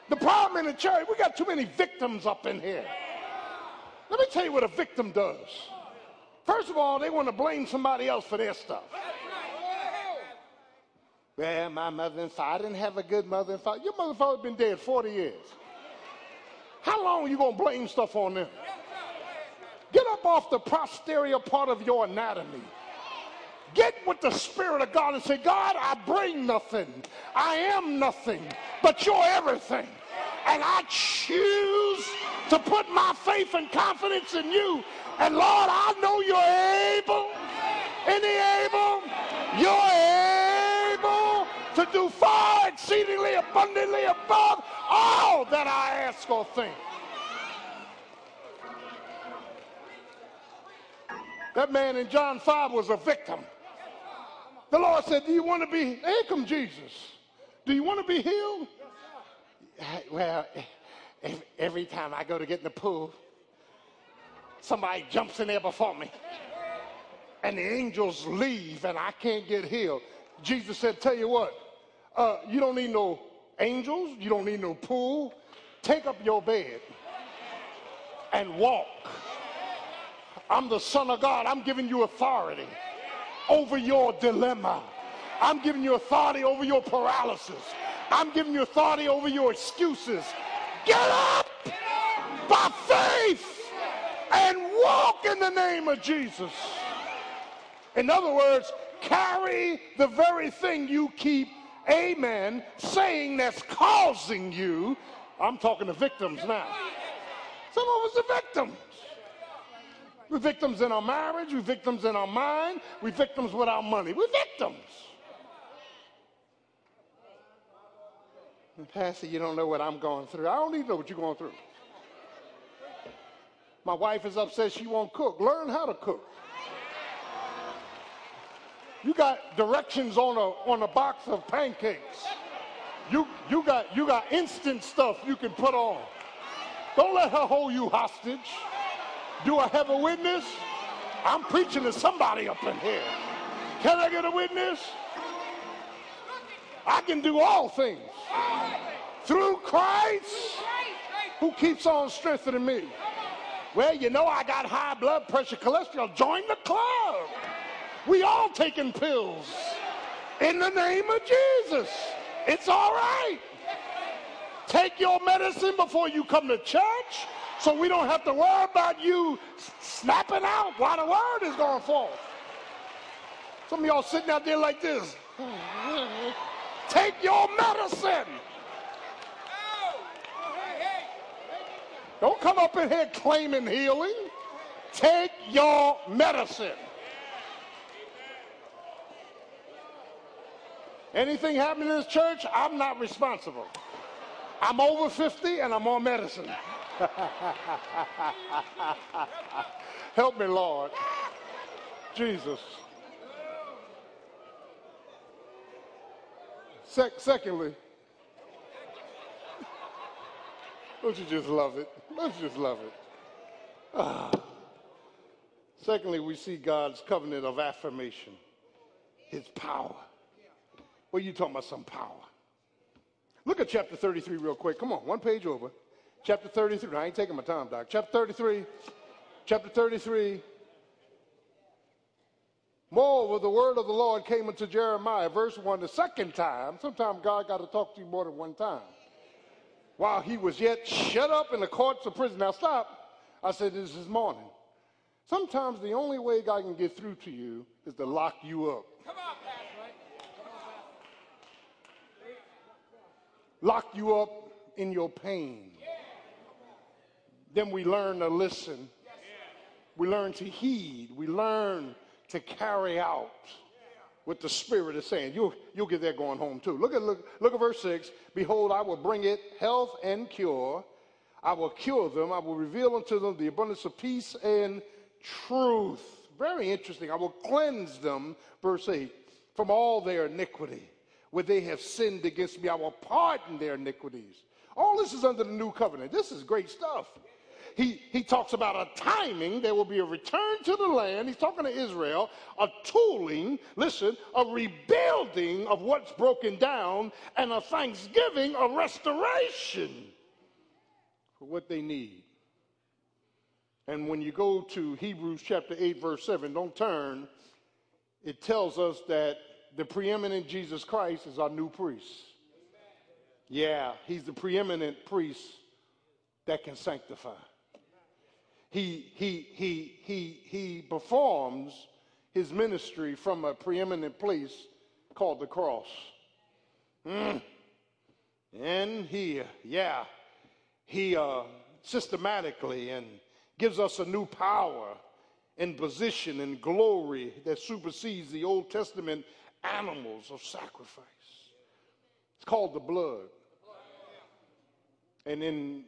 A: The problem in the church, we got too many victims up in here. Let me tell you what a victim does. First of all, they want to blame somebody else for their stuff. Well, my mother and father, I didn't have a good mother and father. Your mother and father been dead 40 years. How long are you going to blame stuff on them? Get up off the posterior part of your anatomy. Get with the Spirit of God and say, God, I bring nothing. I am nothing, but you're everything. And I choose to put my faith and confidence in you. And Lord, I know you're able. Any able? You're able to do far exceedingly abundantly above all that I ask or think. That man in John 5 was a victim. The Lord said, Do you want to be? Here come Jesus. Do you want to be healed? Well, every time I go to get in the pool, somebody jumps in there before me. And the angels leave and I can't get healed. Jesus said, Tell you what, uh, you don't need no angels, you don't need no pool. Take up your bed and walk. I'm the Son of God. I'm giving you authority over your dilemma. I'm giving you authority over your paralysis. I'm giving you authority over your excuses. Get up by faith and walk in the name of Jesus. In other words, carry the very thing you keep, amen, saying that's causing you. I'm talking to victims now. Some of us are victims. We're victims in our marriage, we're victims in our mind, we're victims with our money. We're victims. Pastor, you don't know what I'm going through. I don't even know what you're going through. My wife is upset she won't cook. Learn how to cook. You got directions on a on a box of pancakes. You you got you got instant stuff you can put on. Don't let her hold you hostage. Do I have a witness? I'm preaching to somebody up in here. Can I get a witness? I can do all things through Christ who keeps on strengthening me. Well, you know I got high blood pressure, cholesterol. Join the club. We all taking pills in the name of Jesus. It's all right. Take your medicine before you come to church so we don't have to worry about you snapping out while the word is going forth. Some of y'all sitting out there like this. *laughs* Take your medicine. Don't come up in here claiming healing. Take your medicine. Anything happening in this church, I'm not responsible. I'm over 50 and I'm on medicine. *laughs* Help me, Lord. Jesus. Sec- secondly, *laughs* don't you just love it? Don't you just love it? Ah. Secondly, we see God's covenant of affirmation, his power. Are you talking about? Some power. Look at chapter 33 real quick. Come on, one page over. Chapter 33. I ain't taking my time, Doc. Chapter 33. Chapter 33. Moreover, the word of the Lord came unto Jeremiah, verse 1, the second time. Sometimes God got to talk to you more than one time. While he was yet shut up in the courts of prison. Now, stop. I said this this morning. Sometimes the only way God can get through to you is to lock you up. Lock you up in your pain. Then we learn to listen. We learn to heed. We learn to carry out what the Spirit is saying. You'll, you'll get that going home too. Look at, look, look at verse 6. Behold, I will bring it health and cure. I will cure them. I will reveal unto them the abundance of peace and truth. Very interesting. I will cleanse them, verse 8, from all their iniquity. Where they have sinned against me, I will pardon their iniquities. All this is under the new covenant. This is great stuff. He, he talks about a timing. There will be a return to the land. He's talking to Israel. A tooling, listen, a rebuilding of what's broken down, and a thanksgiving, a restoration for what they need. And when you go to Hebrews chapter 8, verse 7, don't turn, it tells us that the preeminent Jesus Christ is our new priest. Yeah, he's the preeminent priest that can sanctify. He, he, he, he, he performs his ministry from a preeminent place called the cross. Mm. And he, yeah, he uh, systematically and gives us a new power and position and glory that supersedes the Old Testament animals of sacrifice. It's called the blood. And in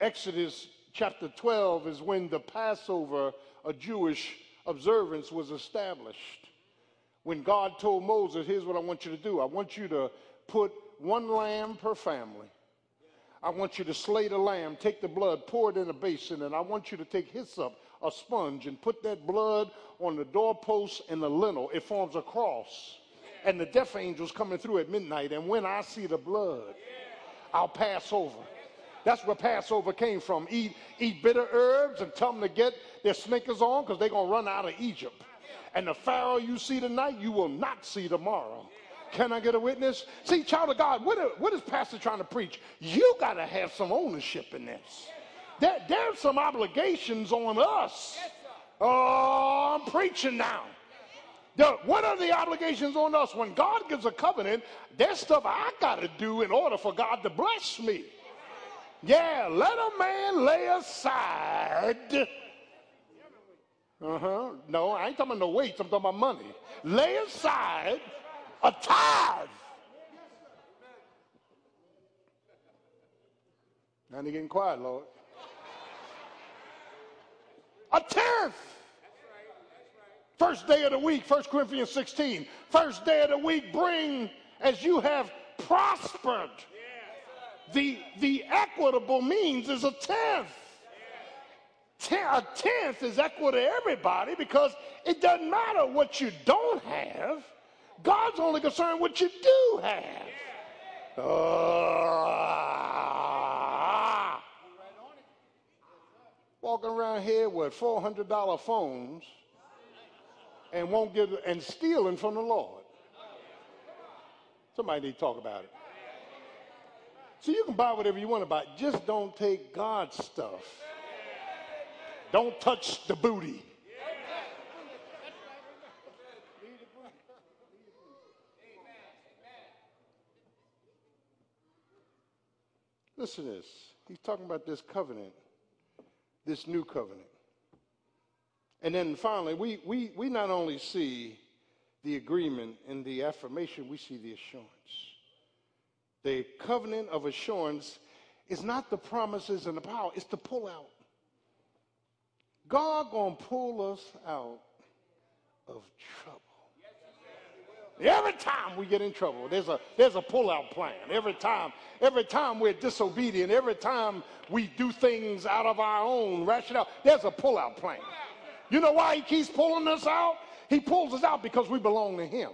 A: Exodus chapter 12 is when the Passover, a Jewish observance, was established. When God told Moses, Here's what I want you to do I want you to put one lamb per family. I want you to slay the lamb, take the blood, pour it in a basin, and I want you to take hyssop, a sponge, and put that blood on the doorpost and the lintel. It forms a cross. And the death angel's coming through at midnight, and when I see the blood, I'll pass over. That's where Passover came from. Eat, eat bitter herbs and tell them to get their sneakers on because they're going to run out of Egypt. And the Pharaoh you see tonight, you will not see tomorrow. Can I get a witness? See, child of God, what, what is Pastor trying to preach? You got to have some ownership in this. There, there's some obligations on us. Oh, I'm preaching now. What are the obligations on us? When God gives a covenant, there's stuff I got to do in order for God to bless me. Yeah, let a man lay aside. Uh huh. No, I ain't talking about no weights, I'm talking about money. Lay aside a tithe. Now they're getting quiet, Lord. A tenth. First day of the week, 1 Corinthians 16. First day of the week, bring as you have prospered. The, the equitable means is a tenth. Ten- a tenth is equal to everybody because it doesn't matter what you don't have. God's only concerned what you do have. Ah. Walking around here with $400 phones and won't give and stealing from the Lord. Somebody need to talk about it. So you can buy whatever you want to buy, just don't take God's stuff. Don't touch the booty. Listen to this. He's talking about this covenant, this new covenant. And then finally, we, we, we not only see the agreement and the affirmation, we see the assurance. The covenant of assurance is not the promises and the power, it's the pull out. God gonna pull us out of trouble. Every time we get in trouble, there's a there's a pull-out plan. Every time, every time we're disobedient, every time we do things out of our own rationale, there's a pull-out plan. You know why he keeps pulling us out? He pulls us out because we belong to him.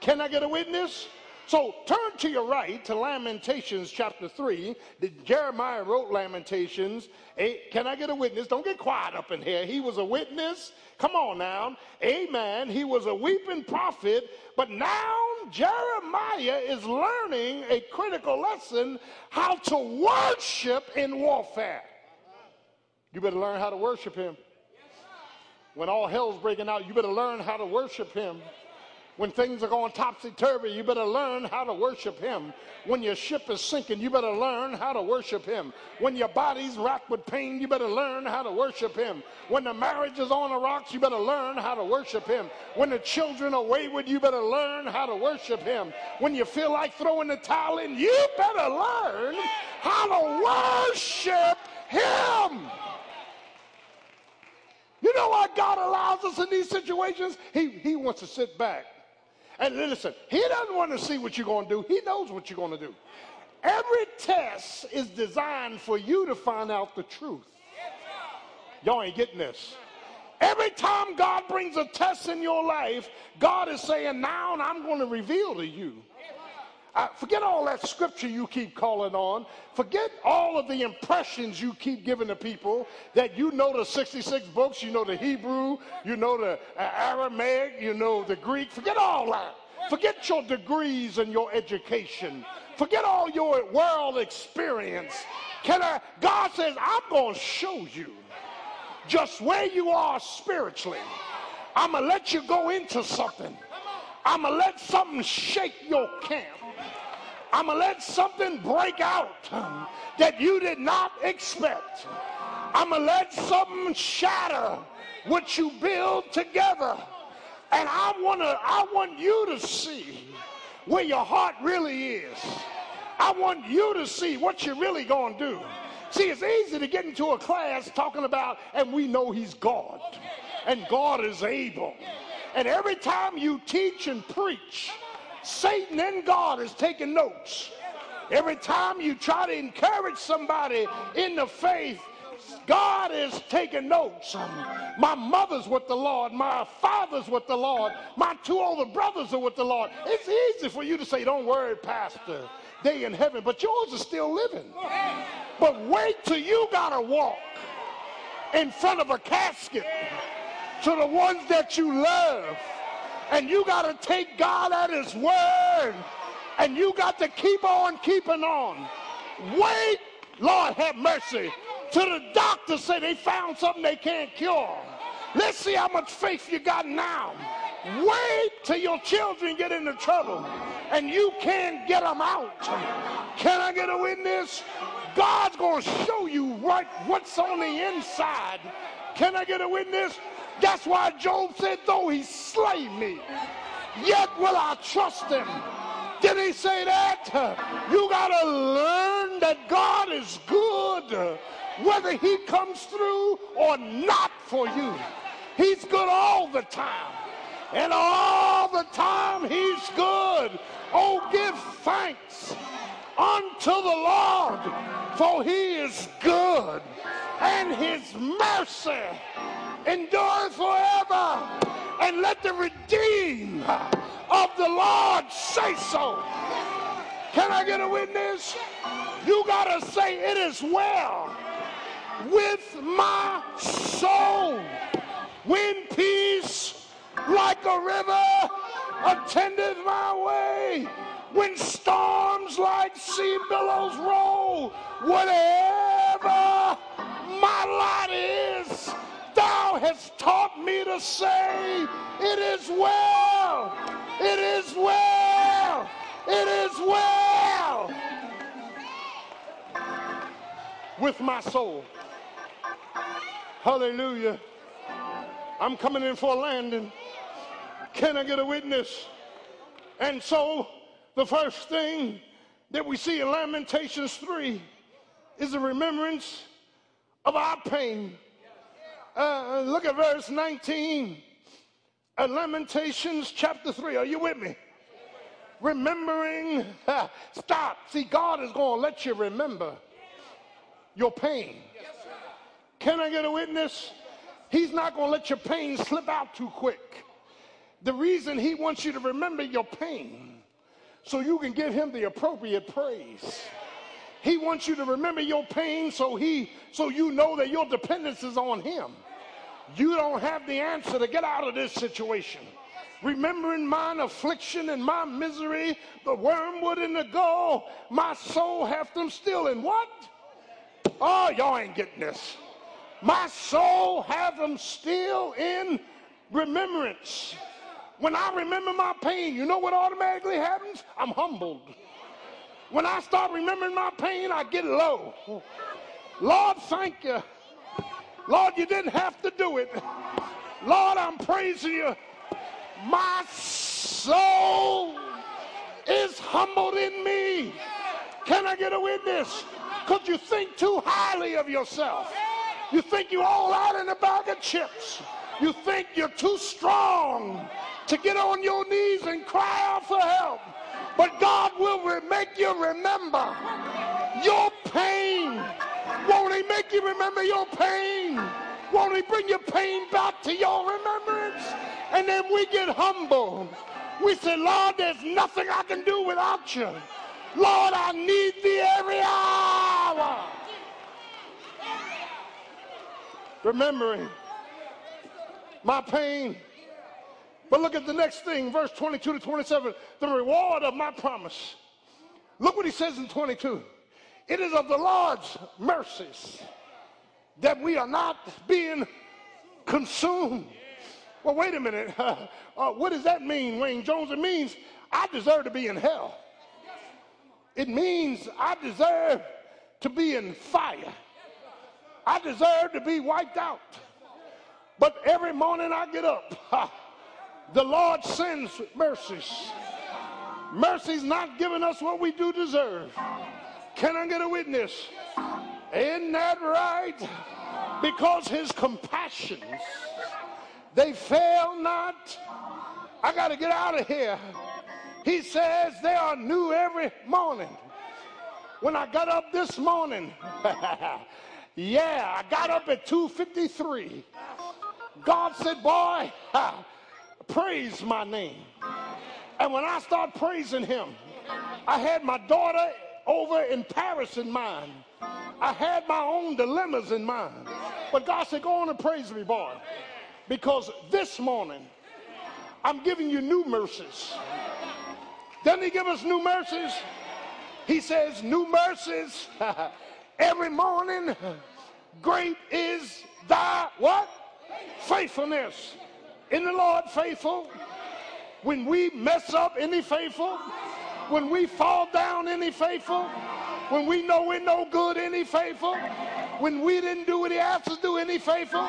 A: Can I get a witness? So turn to your right to Lamentations chapter 3. The- Jeremiah wrote Lamentations. Eh, Can I get a witness? Don't get quiet up in here. He was a witness. Come on now. Amen. He was a weeping prophet. But now Jeremiah is learning a critical lesson how to worship in warfare. You better learn how to worship him. When all hell's breaking out, you better learn how to worship him. When things are going topsy turvy, you better learn how to worship Him. When your ship is sinking, you better learn how to worship Him. When your body's racked with pain, you better learn how to worship Him. When the marriage is on the rocks, you better learn how to worship Him. When the children are wayward, you better learn how to worship Him. When you feel like throwing the towel in, you better learn how to worship Him. You know why God allows us in these situations? He, he wants to sit back. And listen, He doesn't want to see what you're going to do, He knows what you're going to do. Every test is designed for you to find out the truth. Y'all ain't getting this. Every time God brings a test in your life, God is saying, Now I'm going to reveal to you. Uh, forget all that scripture you keep calling on. Forget all of the impressions you keep giving to people that you know the 66 books, you know the Hebrew, you know the uh, Aramaic, you know the Greek. Forget all that. Forget your degrees and your education. Forget all your world experience. Can I? God says, I'm going to show you just where you are spiritually. I'm going to let you go into something. I'm going to let something shake your camp. I'm going to let something break out that you did not expect. I'm going to let something shatter what you build together. And I want to I want you to see where your heart really is. I want you to see what you're really going to do. See, it's easy to get into a class talking about, and we know he's God, and God is able. And every time you teach and preach, Satan and God is taking notes. Every time you try to encourage somebody in the faith, God is taking notes. My mother's with the Lord. My father's with the Lord. My two older brothers are with the Lord. It's easy for you to say, Don't worry, Pastor. day in heaven, but yours is still living. But wait till you gotta walk in front of a casket to the ones that you love. And you gotta take God at his word. And you got to keep on keeping on. Wait, Lord have mercy, till the doctor say they found something they can't cure. Let's see how much faith you got now. Wait till your children get into trouble and you can't get them out. Can I get a witness? God's going to show you right what's on the inside. Can I get a witness? That's why Job said, though he slay me, yet will I trust him. Did he say that? You got to learn that God is good, whether he comes through or not for you. He's good all the time. And all the time he's good. Oh, give thanks unto the Lord, for he is good, and his mercy endureth forever. And let the redeemed of the Lord say so. Can I get a witness? You got to say, It is well with my soul. When peace like a river attendeth my way, when storms like sea billows roll, whatever my lot is, thou hast taught me to say, It is well, it is well, it is well with my soul. Hallelujah. I'm coming in for a landing. Can I get a witness? And so, the first thing that we see in Lamentations 3 is a remembrance of our pain. Uh, look at verse 19. Uh, Lamentations chapter 3. Are you with me? Remembering. stop. See, God is going to let you remember your pain. Can I get a witness? He's not going to let your pain slip out too quick. The reason he wants you to remember your pain so you can give him the appropriate praise. He wants you to remember your pain so he so you know that your dependence is on him. You don't have the answer to get out of this situation. Remembering mine affliction and my misery, the wormwood and the gall, my soul hath them still in what? Oh, y'all ain't getting this. My soul have them still in remembrance. When I remember my pain, you know what automatically happens? I'm humbled. When I start remembering my pain, I get low. Lord, thank you. Lord, you didn't have to do it. Lord, I'm praising you. My soul is humbled in me. Can I get a witness? Because you think too highly of yourself. You think you're all out in a bag of chips. You think you're too strong to get on your knees and cry out for help. But God will re- make you remember your pain. Won't he make you remember your pain? Won't he bring your pain back to your remembrance? And then we get humble. We say, Lord, there's nothing I can do without you. Lord, I need thee every hour. Remembering my pain. But look at the next thing, verse 22 to 27, the reward of my promise. Look what he says in 22. It is of the Lord's mercies that we are not being consumed. Well, wait a minute. *laughs* Uh, what does that mean, Wayne Jones? It means I deserve to be in hell. It means I deserve to be in fire. I deserve to be wiped out. But every morning I get up, *laughs* the Lord sends mercies. Mercy's not giving us what we do deserve. Can I get a witness? Isn't that right? Because his compassions, they fail not. I got to get out of here. He says they are new every morning. When I got up this morning, *laughs* yeah, I got up at 2:53. God said, "Boy, *laughs* praise my name." And when I start praising him, I had my daughter over in Paris in mind. I had my own dilemmas in mind. But God said, Go on and praise me, boy. Because this morning, I'm giving you new mercies. Doesn't He give us new mercies? He says, New mercies *laughs* every morning. Great is thy what? Faithfulness. In the Lord, faithful. When we mess up, any faithful? When we fall down, any faithful? When we know we're no good, any faithful? When we didn't do what he asked us to do, any faithful?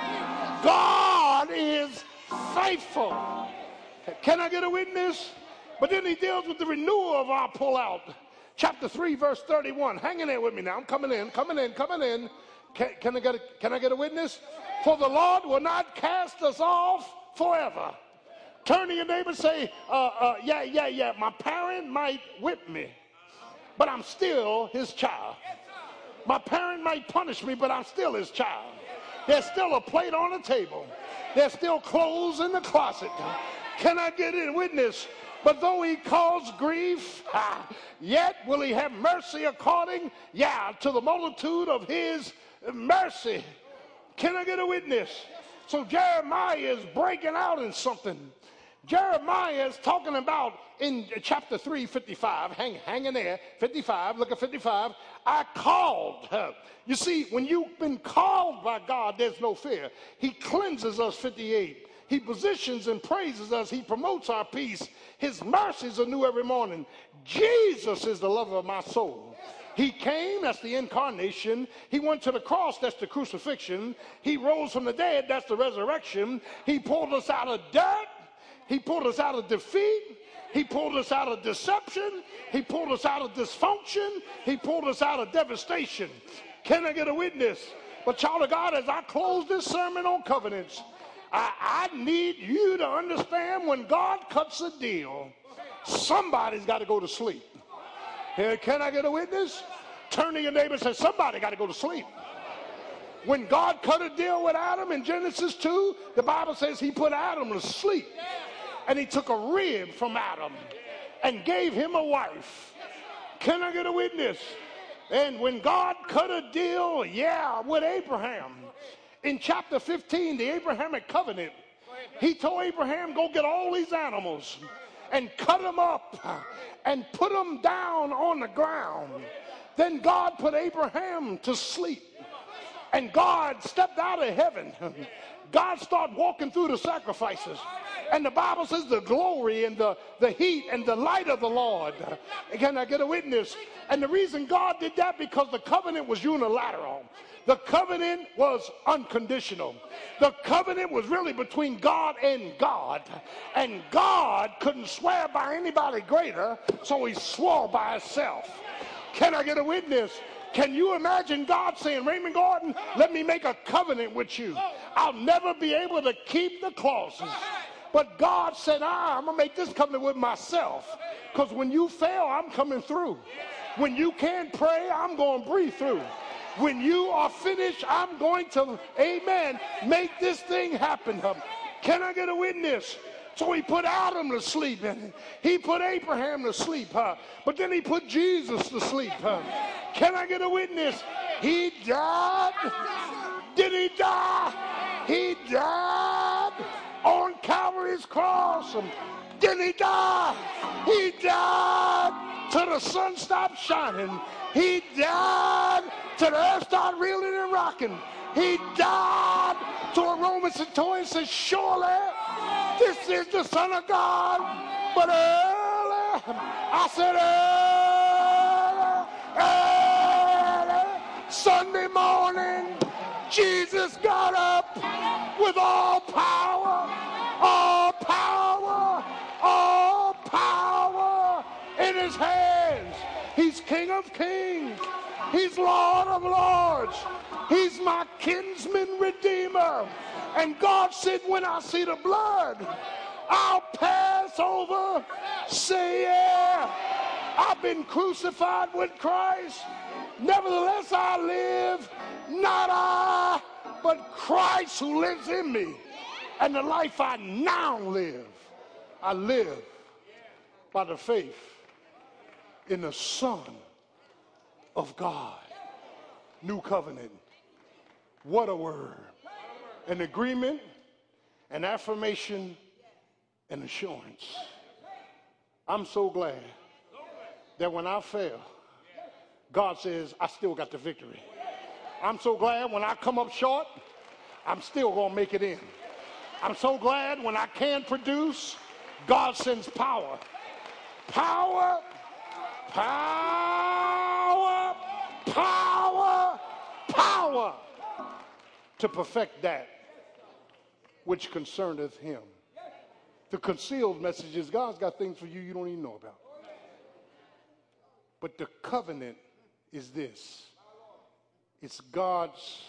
A: God is faithful. Can I get a witness? But then he deals with the renewal of our pullout. Chapter 3, verse 31. Hang in there with me now. I'm coming in, coming in, coming in. Can, can I, get a, can I get a witness? For the Lord will not cast us off forever. Turn to your neighbor and say, uh, uh, yeah, yeah, yeah, my parent might whip me, but I'm still his child. My parent might punish me, but I'm still his child. There's still a plate on the table. There's still clothes in the closet. Can I get a witness? But though he cause grief, ah, *laughs* yet will he have mercy according, yeah, to the multitude of his mercy. Can I get a witness? So Jeremiah is breaking out in something. Jeremiah is talking about in chapter 3, 55. Hang, hang in there. 55. Look at 55. I called. her. You see, when you've been called by God, there's no fear. He cleanses us, 58. He positions and praises us. He promotes our peace. His mercies are new every morning. Jesus is the lover of my soul. He came, that's the incarnation. He went to the cross, that's the crucifixion. He rose from the dead, that's the resurrection. He pulled us out of debt. He pulled us out of defeat. He pulled us out of deception. He pulled us out of dysfunction. He pulled us out of devastation. Can I get a witness? But, child of God, as I close this sermon on covenants, I, I need you to understand when God cuts a deal, somebody's got to go to sleep. Here, can I get a witness? Turn to your neighbor and say, Somebody got to go to sleep. When God cut a deal with Adam in Genesis 2, the Bible says he put Adam to sleep. And he took a rib from Adam and gave him a wife. Can I get a witness? And when God cut a deal, yeah, with Abraham, in chapter 15, the Abrahamic covenant, he told Abraham, go get all these animals and cut them up and put them down on the ground. Then God put Abraham to sleep. And God stepped out of heaven. God started walking through the sacrifices. And the Bible says the glory and the, the heat and the light of the Lord. Can I get a witness? And the reason God did that because the covenant was unilateral. The covenant was unconditional. The covenant was really between God and God. And God couldn't swear by anybody greater, so he swore by himself. Can I get a witness? Can you imagine God saying, Raymond Gordon, let me make a covenant with you? I'll never be able to keep the clauses. But God said, ah, I'm going to make this covenant with myself. Because when you fail, I'm coming through. When you can't pray, I'm going to breathe through. When you are finished, I'm going to, amen, make this thing happen. Can I get a witness? So he put Adam to sleep and he put Abraham to sleep, huh? But then he put Jesus to sleep, huh? Can I get a witness? He died. Did he die? He died on Calvary's cross. Did he die? He died till the sun stopped shining. He died till the earth started reeling and rocking. He died till a Roman centurion said, surely this is the Son of God. But early, I said early, early, Sunday morning, Jesus got up with all power, all power, all power in his hands. He's King of kings. He's Lord of lords. He's my kinsman redeemer. And God said, when I see the blood, I'll pass over. Say, yeah, I've been crucified with Christ. Nevertheless, I live, not I, but Christ who lives in me. And the life I now live, I live by the faith in the Son of God. New covenant. What a word. An agreement, an affirmation, an assurance. I'm so glad that when I fail, God says, I still got the victory. I'm so glad when I come up short, I'm still going to make it in. I'm so glad when I can't produce, God sends power. Power, power, power, power to perfect that which concerneth him. The concealed message is God's got things for you you don't even know about. But the covenant is this it's God's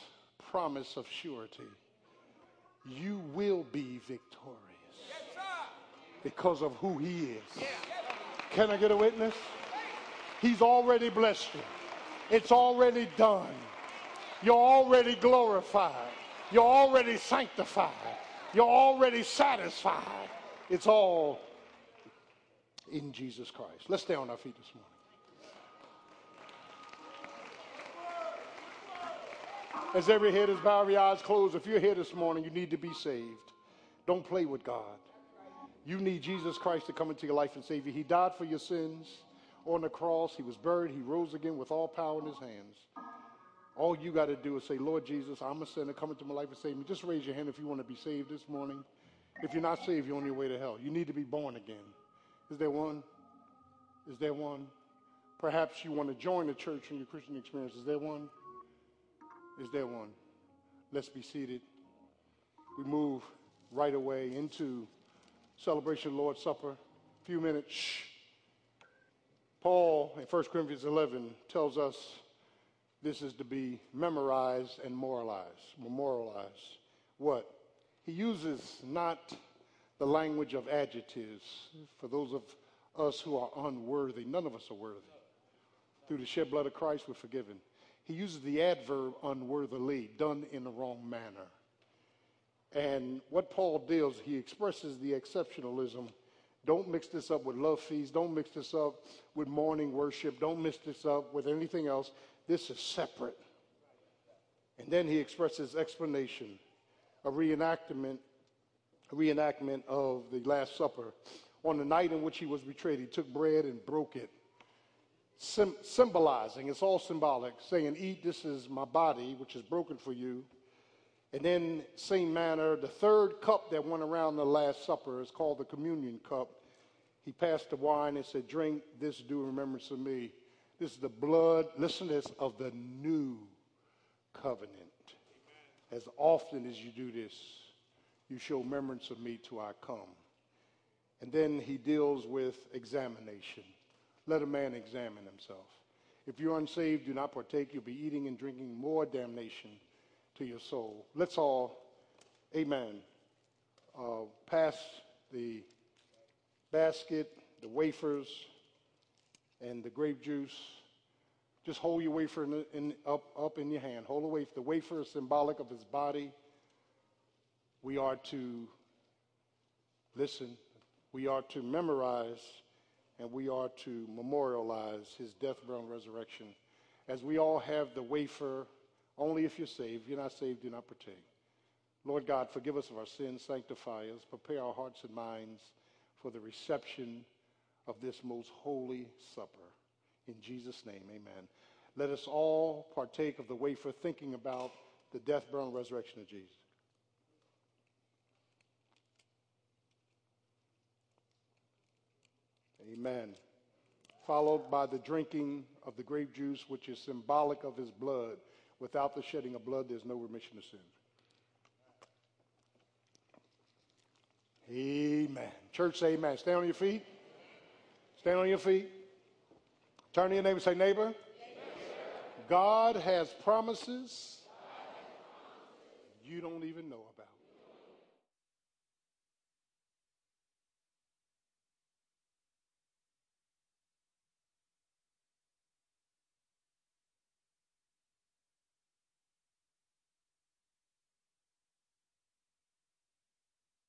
A: promise of surety. You will be victorious because of who He is. Can I get a witness? He's already blessed you, it's already done. You're already glorified, you're already sanctified, you're already satisfied. It's all in Jesus Christ. Let's stay on our feet this morning. As every head is bowed, every eyes closed, if you're here this morning, you need to be saved. Don't play with God. You need Jesus Christ to come into your life and save you. He died for your sins on the cross. He was buried. He rose again with all power in his hands. All you got to do is say, Lord Jesus, I'm a sinner. Come into my life and save me. Just raise your hand if you want to be saved this morning. If you're not saved, you're on your way to hell. You need to be born again. Is there one? Is there one? Perhaps you want to join the church in your Christian experience. Is there one? Is there one? Let's be seated. We move right away into celebration Lord's Supper. A few minutes. Shh. Paul in 1 Corinthians 11 tells us this is to be memorized and moralized. Memorialized. What? He uses not the language of adjectives for those of us who are unworthy. None of us are worthy. Through the shed blood of Christ, we're forgiven. He uses the adverb unworthily, done in the wrong manner. And what Paul deals, he expresses the exceptionalism. Don't mix this up with love feasts. Don't mix this up with morning worship. Don't mix this up with anything else. This is separate. And then he expresses explanation, a reenactment, a reenactment of the Last Supper. On the night in which he was betrayed, he took bread and broke it, Sym- symbolizing, it's all symbolic, saying, Eat, this is my body, which is broken for you. And then, same manner, the third cup that went around the Last Supper is called the communion cup. He passed the wine and said, Drink this, do in remembrance of me. This is the blood, listen to this, of the new covenant. As often as you do this, you show remembrance of me till I come. And then he deals with examination. Let a man examine himself. If you're unsaved, do not partake. You'll be eating and drinking more damnation to your soul. Let's all, amen, uh, pass the basket, the wafers, and the grape juice. Just hold your wafer in, in, up, up in your hand. Hold the wafer. The wafer is symbolic of his body. We are to listen. We are to memorize and we are to memorialize his death, burial, and resurrection. As we all have the wafer, only if you're saved. If you're not saved, do not partake. Lord God, forgive us of our sins, sanctify us, prepare our hearts and minds for the reception of this most holy supper. In Jesus' name, amen. Let us all partake of the wafer, thinking about the death, burial, and resurrection of Jesus. Amen. Followed by the drinking of the grape juice, which is symbolic of his blood. Without the shedding of blood, there's no remission of sins. Amen. Church, say amen. Stand on your feet. Stand on your feet. Turn to your neighbor say, neighbor, God has promises you don't even know about.